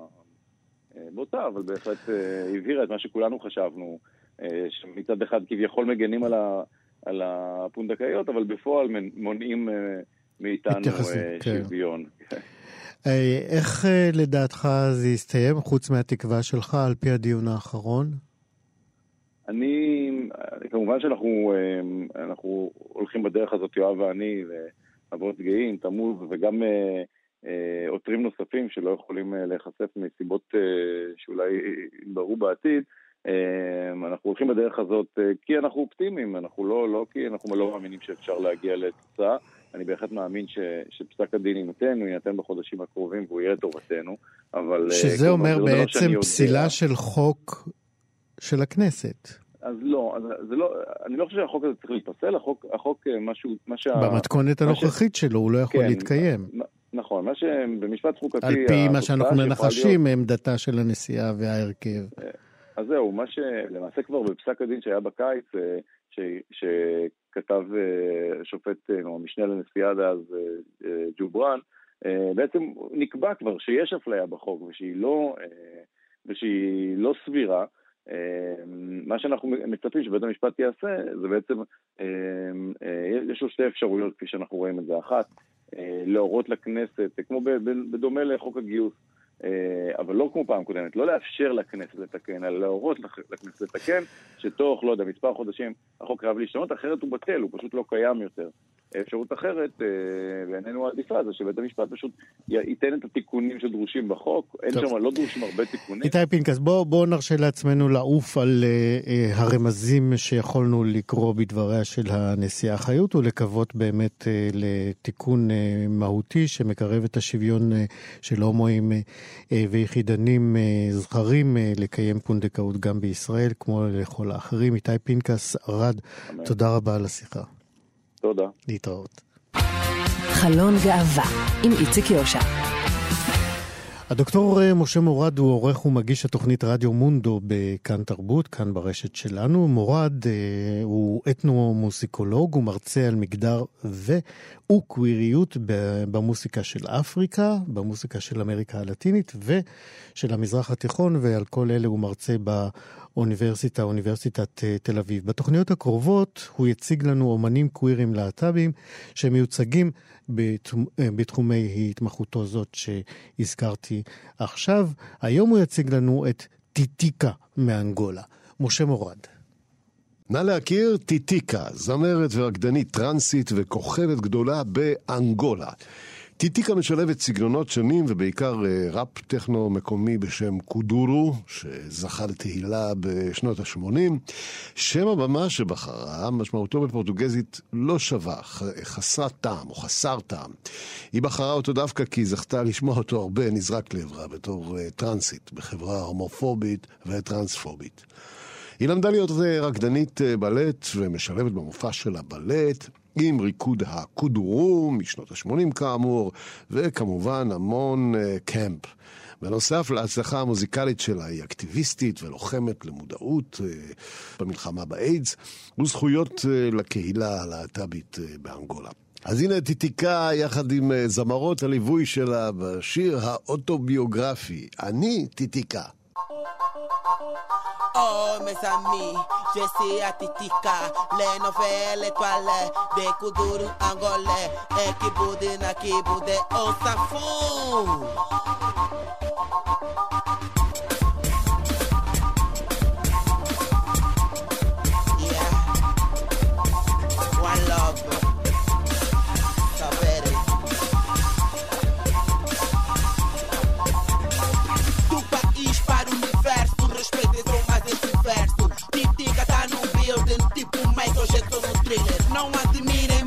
אה, בוטה, אבל בהחלט אה, הבהירה את מה שכולנו חשבנו, אה, שמצד אחד כביכול מגנים על, ה, על הפונדקאיות, אבל בפועל מונעים אה, מאיתנו אה, כן. שוויון. אה, איך לדעתך זה יסתיים, חוץ מהתקווה שלך, על פי הדיון האחרון? אני, כמובן שאנחנו אנחנו הולכים בדרך הזאת, יואב ואני, ל- אבות גאים, תמוז, וגם עותרים נוספים שלא יכולים להיחשף מסיבות שאולי יתבררו בעתיד. אה, אנחנו הולכים בדרך הזאת אה, כי אנחנו אופטימיים, אנחנו לא, לא כי אנחנו לא מאמינים שאפשר להגיע לתוצאה. אני בהחלט מאמין ש, שפסק הדין יינתן, הוא יינתן בחודשים הקרובים והוא יהיה לטובתנו, אבל... אה, שזה אומר לא בעצם יודע. פסילה של חוק של הכנסת. אז לא, אז זה לא, אני לא חושב שהחוק הזה צריך להיפסל, החוק, החוק אה, משהו, מה שה... במתכונת מה ש- הנוכחית שלו הוא לא יכול כן, להתקיים. נכון, מה שבמשפט חוקתי... על פי מה שאנחנו מנחשים, עמדתה של הנשיאה וההרכב. אז זהו, מה שלמעשה כבר בפסק הדין שהיה בקיץ, אה, ש, שכתב אה, שופט, אה, או המשנה לנשיאה דאז, ג'ובראן, בעצם נקבע כבר שיש אפליה בחוק ושהיא לא, ושהיא לא סבירה. מה שאנחנו מצפים שבית המשפט יעשה, זה בעצם, יש לו שתי אפשרויות כפי שאנחנו רואים את זה. אחת, להורות לכנסת, כמו בדומה לחוק הגיוס, אבל לא כמו פעם קודמת, לא לאפשר לכנסת לתקן, אלא להורות לכ- לכנסת לתקן, שתוך, לא יודע, מספר חודשים החוק חייב להשתנות, אחרת הוא בטל, הוא פשוט לא קיים יותר. אפשרות אחרת, אה, בעינינו העדיפה, זה שבית המשפט פשוט ייתן את התיקונים שדרושים בחוק, אין. שם, לא דרושים הרבה תיקונים. איתי פנקס, בוא, בוא נרשה לעצמנו לעוף על אה, אה, הרמזים שיכולנו לקרוא בדבריה של הנשיאה חיות ולקוות באמת אה, לתיקון אה, מהותי שמקרב את השוויון אה, של הומואים אה, אה, ויחידנים אה, זכרים אה, לקיים פונדקאות גם בישראל, כמו לכל האחרים. איתי פנקס, ארד, אמן. תודה רבה על השיחה. תודה. להתראות. חלון גאווה עם איציק יושע. הדוקטור אה, משה מורד הוא עורך ומגיש התוכנית רדיו מונדו בכאן תרבות, כאן ברשת שלנו. מורד אה, הוא אתנו-מוסיקולוג, הוא מרצה על מגדר וקוויריות ב- במוסיקה של אפריקה, במוסיקה של אמריקה הלטינית ושל המזרח התיכון, ועל כל אלה הוא מרצה באוניברסיטה, אוניברסיטת אה, תל אביב. בתוכניות הקרובות הוא יציג לנו אומנים קווירים להט"בים שמיוצגים אה, בתחומי התמחותו זאת שהזכרתי עכשיו. היום הוא יציג לנו את טיטיקה מאנגולה. משה מורד. נא להכיר טיטיקה, זמרת ורקדנית טרנסית וכוכבת גדולה באנגולה. טיטיקה משלבת סגנונות שונים ובעיקר אה, ראפ טכנו מקומי בשם קודורו, שזכה לתהילה בשנות ה-80. שם הבמה שבחרה, משמעותו בפורטוגזית לא שווה, חסרת טעם או חסר טעם. היא בחרה אותו דווקא כי היא זכתה לשמוע אותו הרבה נזרק לעברה בתור אה, טרנסית, בחברה הומופובית וטרנספובית. היא למדה להיות רקדנית אה, בלט ומשלבת במופע של הבלט עם ריקוד הקודורו משנות ה-80 כאמור, וכמובן המון אה, קמפ. בנוסף להצלחה המוזיקלית שלה, היא אקטיביסטית ולוחמת למודעות אה, במלחמה באיידס וזכויות אה, לקהילה הלהט"בית אה, באנגולה. אז הנה טיטיקה יחד עם אה, זמרות הליווי שלה בשיר האוטוביוגרפי, אני טיטיקה. Oh mes amis, je suis à Titica, les nouvelles étoiles de Kuduru angolais, et qui boude na qui boude, on s'en fout. Não admirem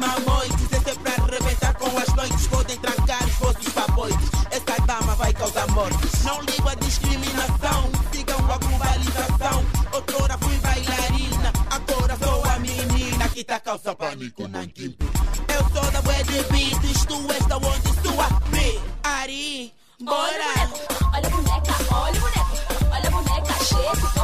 esse é pra arrebentar com as noites. Podem trancar os vossos papoites, essa dama vai causar mortes. Não ligo a discriminação, sigam a globalização. Outrora fui bailarina, agora sou a menina que tá causando pânico na equipe. Eu sou da Web Beats, tu és da onde sua B. Ari, bora! Olha boneca, olha o boneco. Olha boneca, cheque, toma. Eque,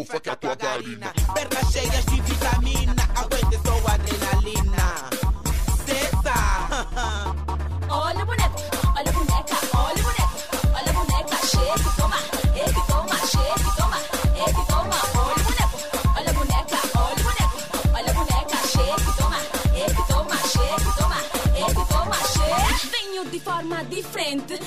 com foca a tua garina. Pernas cheias de vitamina, aguenta só adrenalina. Cessa! Tá. Olha, boneco.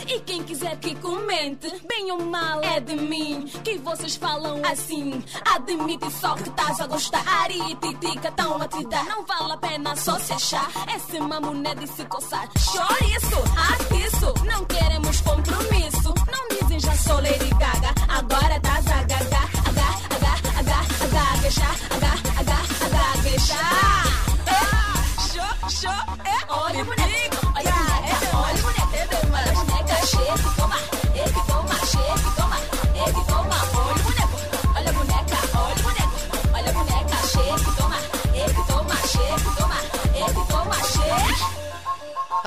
E quem quiser que comente, bem ou mal é de mim. Que vocês falam assim. Admite só que estás a gostar. Ari e Titica tão a te dar. Não vale a pena só se achar. Esse mamuné de se coçar. Chorizo, atiço. Não queremos compromisso. Não dizem já sou Lady Gaga. Agora estás a gaga. Aga, aga, aga, aga, gaguejar. Aga, aga, aga, gaguejar. Show, show, é. Olha o boneco, shit.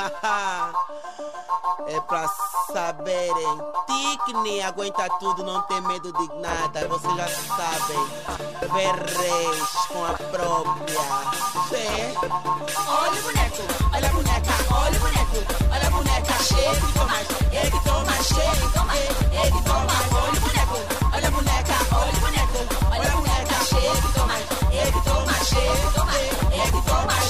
é pra saberem. Ticne aguenta tudo, não tem medo de nada. Vocês já sabem. Verreis com a própria fé. Olha o boneco, olha a boneca, olha o boneco. Olha a boneca, cheque, toma. Ele toma, cheque, toma. Ele toma, olha o boneco. Olha a boneca, olha o boneco. Olha a boneca, cheque, toma. Ele toma, cheque, toma. Ele toma,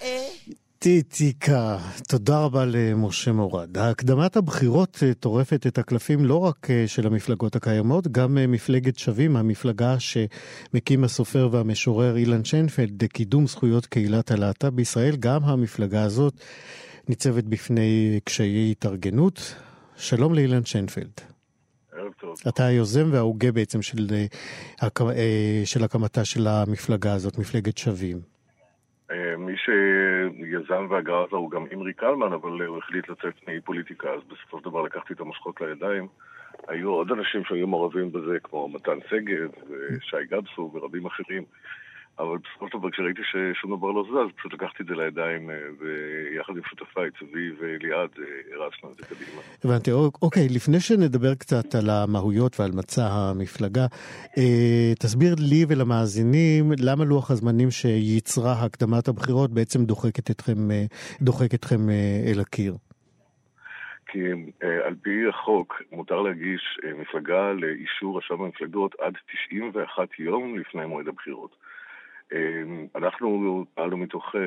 eh. טיטיקה, תודה רבה למשה מורד. הקדמת הבחירות אה, טורפת את הקלפים לא רק אה, של המפלגות הקיימות, גם אה, מפלגת שווים, המפלגה שמקים הסופר והמשורר אילן שיינפלד לקידום זכויות קהילת הלהט"ב בישראל, גם המפלגה הזאת ניצבת בפני קשיי התארגנות. שלום לאילן שיינפלד. ערב טוב. אתה היוזם וההוגה בעצם של, אה, אה, של הקמתה של המפלגה הזאת, מפלגת שווים. אה, מי שיזם והגה אותה הוא גם אימרי קלמן, אבל הוא החליט לצאת מפוליטיקה, אז בסופו של דבר לקחתי את המושכות לידיים. היו עוד אנשים שהיו מעורבים בזה, כמו מתן שגב, ושי גבסו ורבים אחרים. אבל בסופו של דבר כשראיתי ששום דבר לא זז, פשוט לקחתי את זה לידיים, אה, ויחד עם שותפיי, צבי ואליעד, אה, הרצנו את זה קדימה. הבנתי, אוק- אוקיי, לפני שנדבר קצת על המהויות ועל מצע המפלגה, אה, תסביר לי ולמאזינים למה לוח הזמנים שייצרה הקדמת הבחירות בעצם דוחק אתכם, דוחק אתכם אל הקיר. כי על פי החוק מותר להגיש מפלגה לאישור רשם המפלגות עד 91 יום לפני מועד הבחירות. אה, אנחנו פעלנו מתוך אה,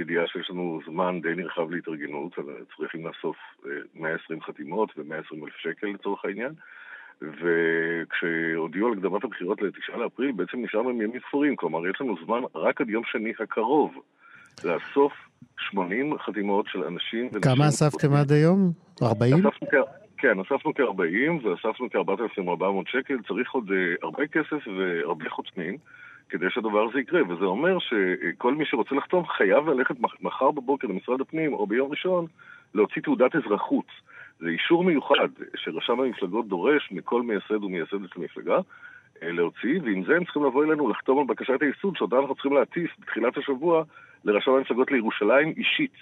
ידיעה שיש לנו זמן די נרחב להתארגנות, צריכים לאסוף אה, 120 חתימות ו-120 אלף שקל לצורך העניין. וכשהודיעו על הקדמת הבחירות ל-9 לאפריל, בעצם נשארנו עם ימים ספורים, כלומר יש לנו זמן רק עד יום שני הקרוב לאסוף 80 חתימות של אנשים ונשים. כמה אספתם עד היום? 40? אספנו כ- כן, אספנו כ-40 ואספנו כ-4,400 שקל, צריך עוד אה, הרבה כסף והרבה חותמים כדי שהדבר הזה יקרה, וזה אומר שכל מי שרוצה לחתום חייב ללכת מח- מחר בבוקר למשרד הפנים או ביום ראשון להוציא תעודת אזרחות. זה אישור מיוחד שרשם המפלגות דורש מכל מייסד ומייסדת של מפלגה אה, להוציא, ועם זה הם צריכים לבוא אלינו לחתום על בקשת הייסוד שאותה אנחנו צריכים להטיס בתחילת השבוע לרשם המפלגות לירושלים אישית.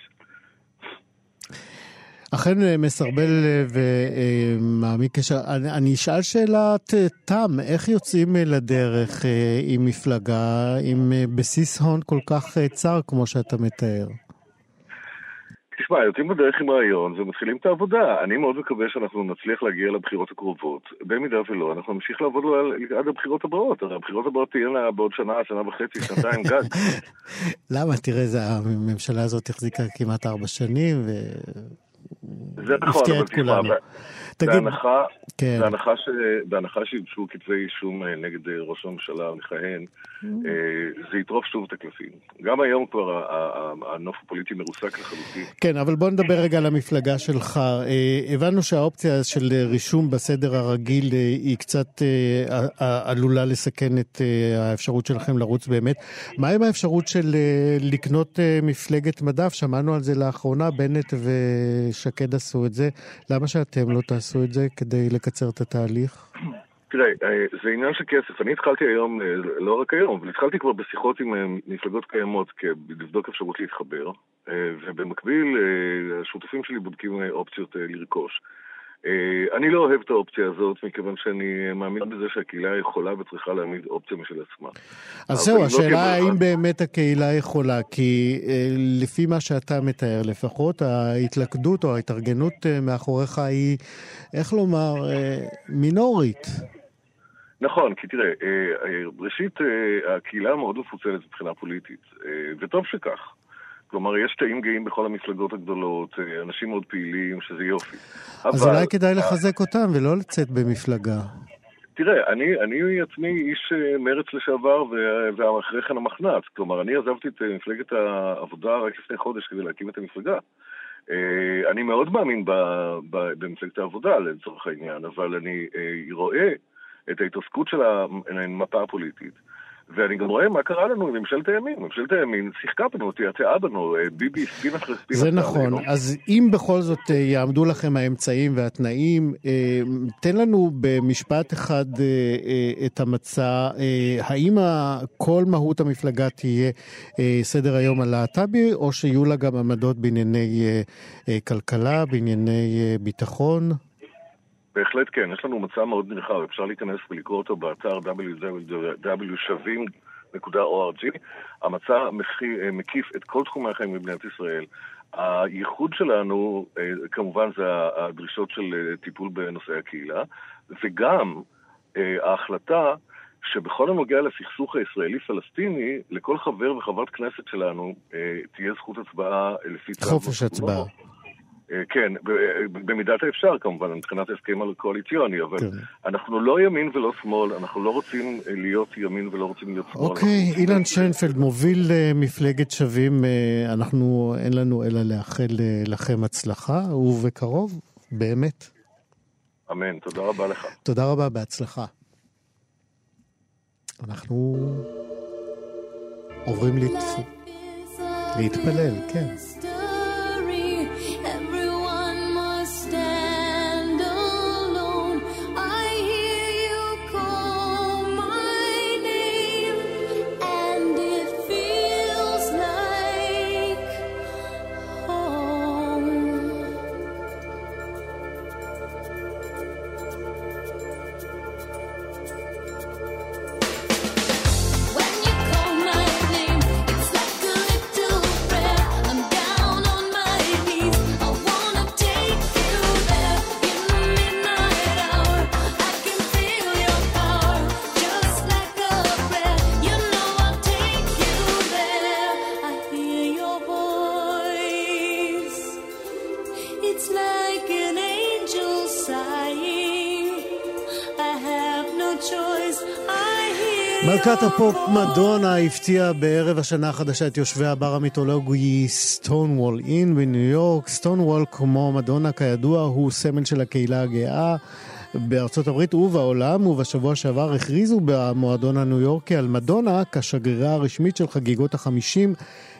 אכן אה, מסרבל אה, ומעמיק קשר. אני, אני אשאל שאלת אה, תם, איך יוצאים אה, לדרך אה, עם מפלגה עם אה, בסיס הון כל כך אה, צר כמו שאתה מתאר? תשמע, יוצאים בדרך עם רעיון ומתחילים את העבודה. אני מאוד מקווה שאנחנו נצליח להגיע לבחירות הקרובות. במידה ולא, אנחנו נמשיך לעבוד עד הבחירות הבאות. הרי הבחירות הבאות תהיינה בעוד שנה, שנה וחצי, שנתיים גג. למה? תראה, זה, הממשלה הזאת החזיקה כמעט ארבע שנים זה נכון, והפתיעה אבל את תשמע, כולנו. ב- תגיד, בהנחה, כן. בהנחה, ש, בהנחה שיוגשו כתבי אישום אה, נגד אה, ראש הממשלה המכהן, אה, זה יטרוף שוב את הקלפים. גם היום כבר הנוף הפוליטי מרוסק לחלוטין. כן, אבל בוא נדבר רגע על המפלגה שלך. הבנו שהאופציה של רישום בסדר הרגיל היא קצת עלולה לסכן את האפשרות שלכם לרוץ באמת. מה עם האפשרות של לקנות מפלגת מדף? שמענו על זה לאחרונה, בנט ושקד עשו את זה. למה שאתם לא תעשו את זה כדי לקצר את התהליך? תראה, אה, זה עניין של כסף. אני התחלתי היום, אה, לא רק היום, אבל התחלתי כבר בשיחות עם אה, מפלגות קיימות לבדוק אפשרות להתחבר, ובמקביל השותפים שלי בודקים אופציות לרכוש. אה, אני לא אוהב את האופציה הזאת, מכיוון שאני מאמין בזה שהקהילה יכולה וצריכה להעמיד אופציה משל עצמה. אז זהו, לא השאלה תהיה האם באמת הקהילה יכולה, כי אה, לפי מה שאתה מתאר לפחות, ההתלכדות או ההתארגנות אה, מאחוריך היא, איך לומר, מינורית. נכון, כי תראה, אה, אה, ראשית, הקהילה מאוד מפוצלת מבחינה פוליטית, וטוב שכך. כלומר, יש תאים גאים בכל המפלגות הגדולות, אה, אנשים מאוד פעילים, שזה יופי. אז אבל- אולי כדאי לחזק אותם ולא לצאת במפלגה. תראה, אני, אני עצמי איש אה, מרץ לשעבר ואחרי כן המחנ"צ. כלומר, אני עזבתי את אה, מפלגת העבודה רק לפני חודש כדי להקים את המפלגה. אני מאוד מאמין במפלגת העבודה לצורך העניין, אבל אני אה, רואה את ההתעסקות של המפה הפוליטית. ואני גם רואה מה קרה לנו עם ממשלת הימין. ממשלת הימין שיחקה בנו, תעתעה בנו, אה, ביבי ספין אחרי ספין. זה נכון. עלינו. אז אם בכל זאת אה, יעמדו לכם האמצעים והתנאים, אה, תן לנו במשפט אחד את המצע. האם כל מהות המפלגה תהיה סדר היום הלהט"בי, או שיהיו לה גם עמדות בענייני כלכלה, בענייני ביטחון? בהחלט כן, יש לנו מצע מאוד נרחב, אפשר להיכנס ולקרוא אותו באתר www.שווים.org. המצע מקיף את כל תחומי החיים במדינת ישראל. הייחוד שלנו, אה, כמובן, זה הדרישות של אה, טיפול בנושאי הקהילה, וגם אה, ההחלטה שבכל הנוגע לסכסוך הישראלי-פלסטיני, לכל חבר וחברת כנסת שלנו תהיה זכות הצבעה לפי צו חופש. הצבעה. אה, כן, אה, במידת האפשר כמובן, מבחינת ההסכם הקואליציוני, אבל כן. אנחנו לא ימין ולא שמאל, אנחנו לא רוצים אה, להיות ימין ולא רוצים להיות שמאל. אוקיי, אילן שיינפלד מוביל מפלגת שווים, אנחנו, אין לנו אלא לאחל לכם הצלחה, ובקרוב, באמת. אמן, תודה רבה לך. תודה רבה, בהצלחה. אנחנו עוברים להת... להתפלל, כן. Your הפופ. מדונה הפתיעה בערב השנה החדשה את יושבי הבר המיתולוגי סטונוול אין בניו יורק. סטונוול, כמו מדונה כידוע, הוא סמל של הקהילה הגאה. בארצות הברית ובעולם, ובשבוע שעבר הכריזו במועדון הניו יורקי על מדונה כשגרירה הרשמית של חגיגות החמישים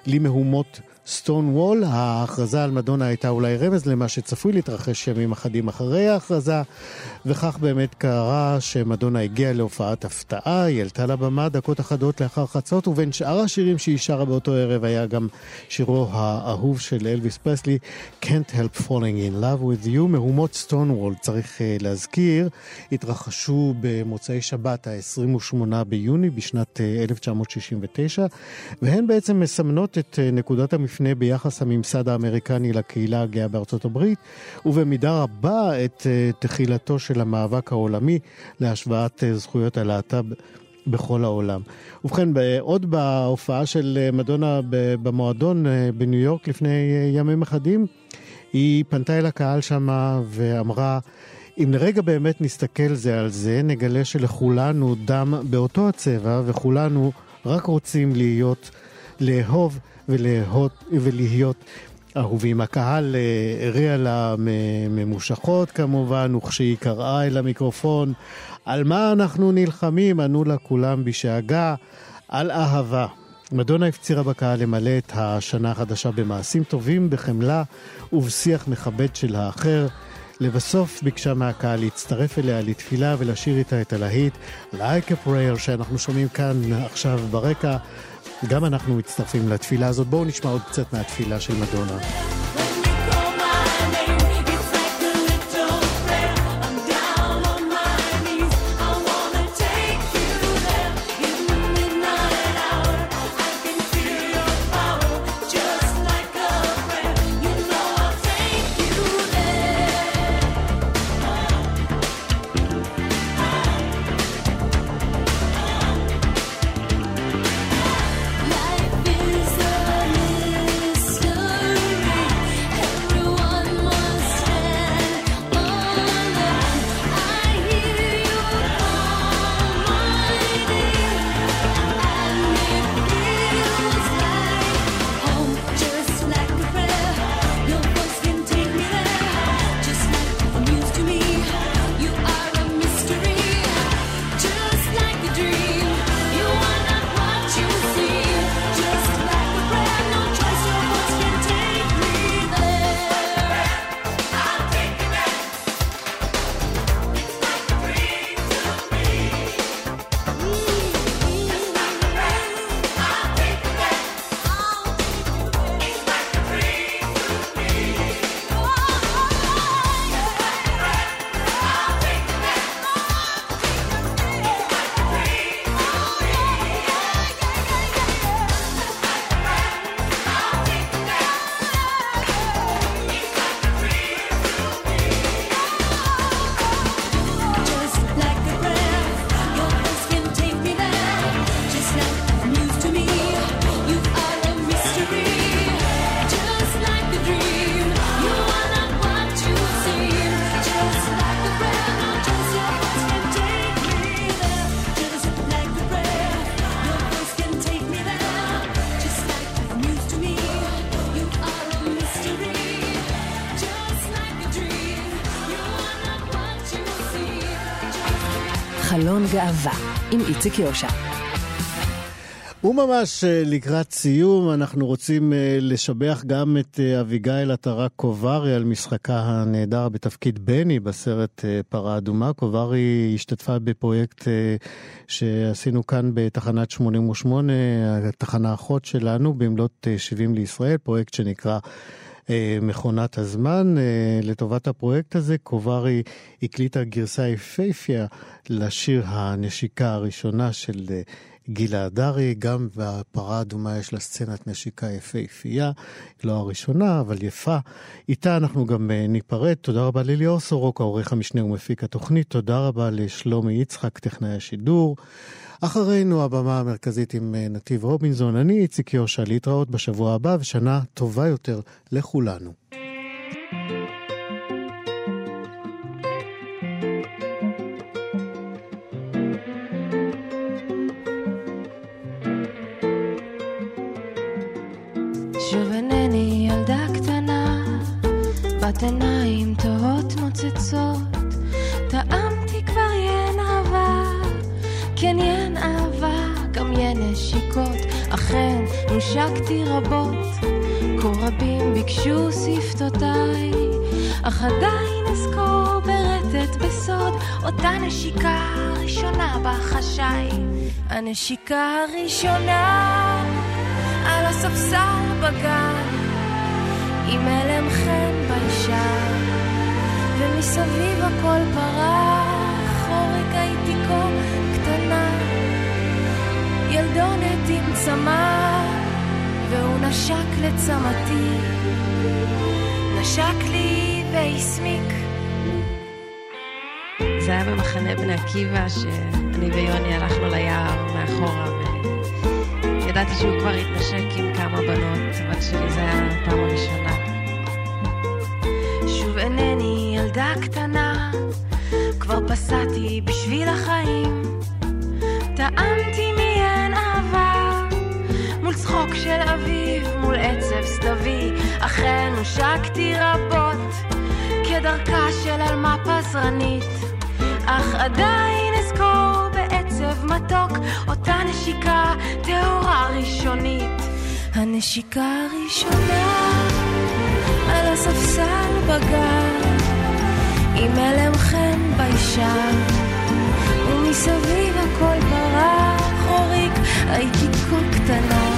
למהומות סטון וול. ההכרזה על מדונה הייתה אולי רמז למה שצפוי להתרחש ימים אחדים אחרי ההכרזה, וכך באמת קרה שמדונה הגיעה להופעת הפתעה, היא עלתה לבמה דקות אחדות לאחר חצות, ובין שאר השירים שהיא שרה באותו ערב היה גם שירו האהוב של אלוויס פרסלי, Can't Help Falling in Love with You. מהומות סטון וול, צריך uh, להזכיר, התרחשו במוצאי שבת ה-28 ביוני בשנת uh, 1969, והן בעצם מסמנות את uh, נקודת המפנה ביחס הממסד האמריקני לקהילה הגאה בארצות הברית, ובמידה רבה את uh, תחילתו של המאבק העולמי להשוואת uh, זכויות הלהט"ב בכל העולם. ובכן, עוד בהופעה של אה, מדונה במועדון אה, בניו יורק לפני אה, ימים אחדים, היא פנתה אל הקהל שמה ואמרה, אם לרגע באמת נסתכל זה על זה, נגלה שלכולנו דם באותו הצבע, וכולנו רק רוצים להיות, לאהוב ולהות, ולהיות אהובים. הקהל אה, הריע לה ממושכות כמובן, וכשהיא קראה אל המיקרופון, על מה אנחנו נלחמים? ענו לה כולם בשאגה, על אהבה. מדונה הפצירה בקהל למלא את השנה החדשה במעשים טובים, בחמלה ובשיח מכבד של האחר. לבסוף ביקשה מהקהל להצטרף אליה לתפילה ולשיר איתה את הלהיט Like a Prayer שאנחנו שומעים כאן עכשיו ברקע. גם אנחנו מצטרפים לתפילה הזאת. בואו נשמע עוד קצת מהתפילה של מדונה. חלון גאווה עם איציק יושע. וממש אה, לקראת סיום, אנחנו רוצים אה, לשבח גם את אה, אביגיל עטרה קוברי על משחקה הנהדר בתפקיד בני בסרט פרה אדומה. קוברי השתתפה בפרויקט שעשינו כאן בתחנת 88, התחנה האחות שלנו, במלאת אה, 70 לישראל, פרויקט שנקרא... אה, מכונת הזמן. אה, לטובת הפרויקט הזה, קוברי הקליטה גרסה יפהפייה לשיר הנשיקה הראשונה של אה, גילה הדרי. גם בפרה האדומה יש לה סצנת נשיקה יפהפייה, לא הראשונה, אבל יפה. איתה אנחנו גם אה, ניפרד. תודה רבה לליאור סורוקה, עורך המשנה ומפיק התוכנית. תודה רבה לשלומי יצחק, טכנאי השידור. אחרינו הבמה המרכזית עם אה, נתיב רובינזון. אני איציק יושע, להתראות בשבוע הבא ושנה טובה יותר לכולנו. שוב אינני ילדה קטנה, בת עיניים תוהות נוצצות, כן ין אהבה, גם ין נשיקות, אכן נושקתי רבות, כה רבים ביקשו שפתותיי, אך עדיין אזכור ברטט בסוד, אותה נשיקה ראשונה בחשאי, הנשיקה הראשונה. על הספסל בגן, עם הלם חן ביישן, ומסביב הכל פרח, אורק הייתי כה ילדונת עם צמא, והוא נשק לצמתי, נשק לי והסמיק. זה היה במחנה בני עקיבא, שאני ויוני הלכנו ליער מאחורה, וידעתי שהוא כבר התנשק עם כמה בנות, אבל שלי זה היה הפעם הראשונה. שוב אינני ילדה קטנה, כבר פסעתי בשביל החיים. טעמתי אהבה, מול צחוק של אביב, מול עצב סתווי, אכן הושקתי רבות, כדרכה של עלמה פזרנית, אך עדיין אזכור בעצב מתוק, אותה נשיקה טהורה ראשונית. הנשיקה הראשונה על הספסל בגן, עם הלם חן ביישן, ומסביב הכל ברח, חוריק, הייתי כה קטנה.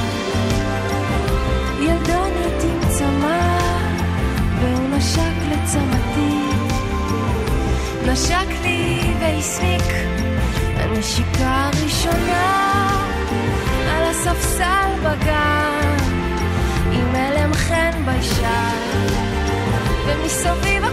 נשק לצמתי. נשק לי והסמיק, הנשיקה הראשונה על הספסל בגן, עם הלם חן ביישן, ומסביב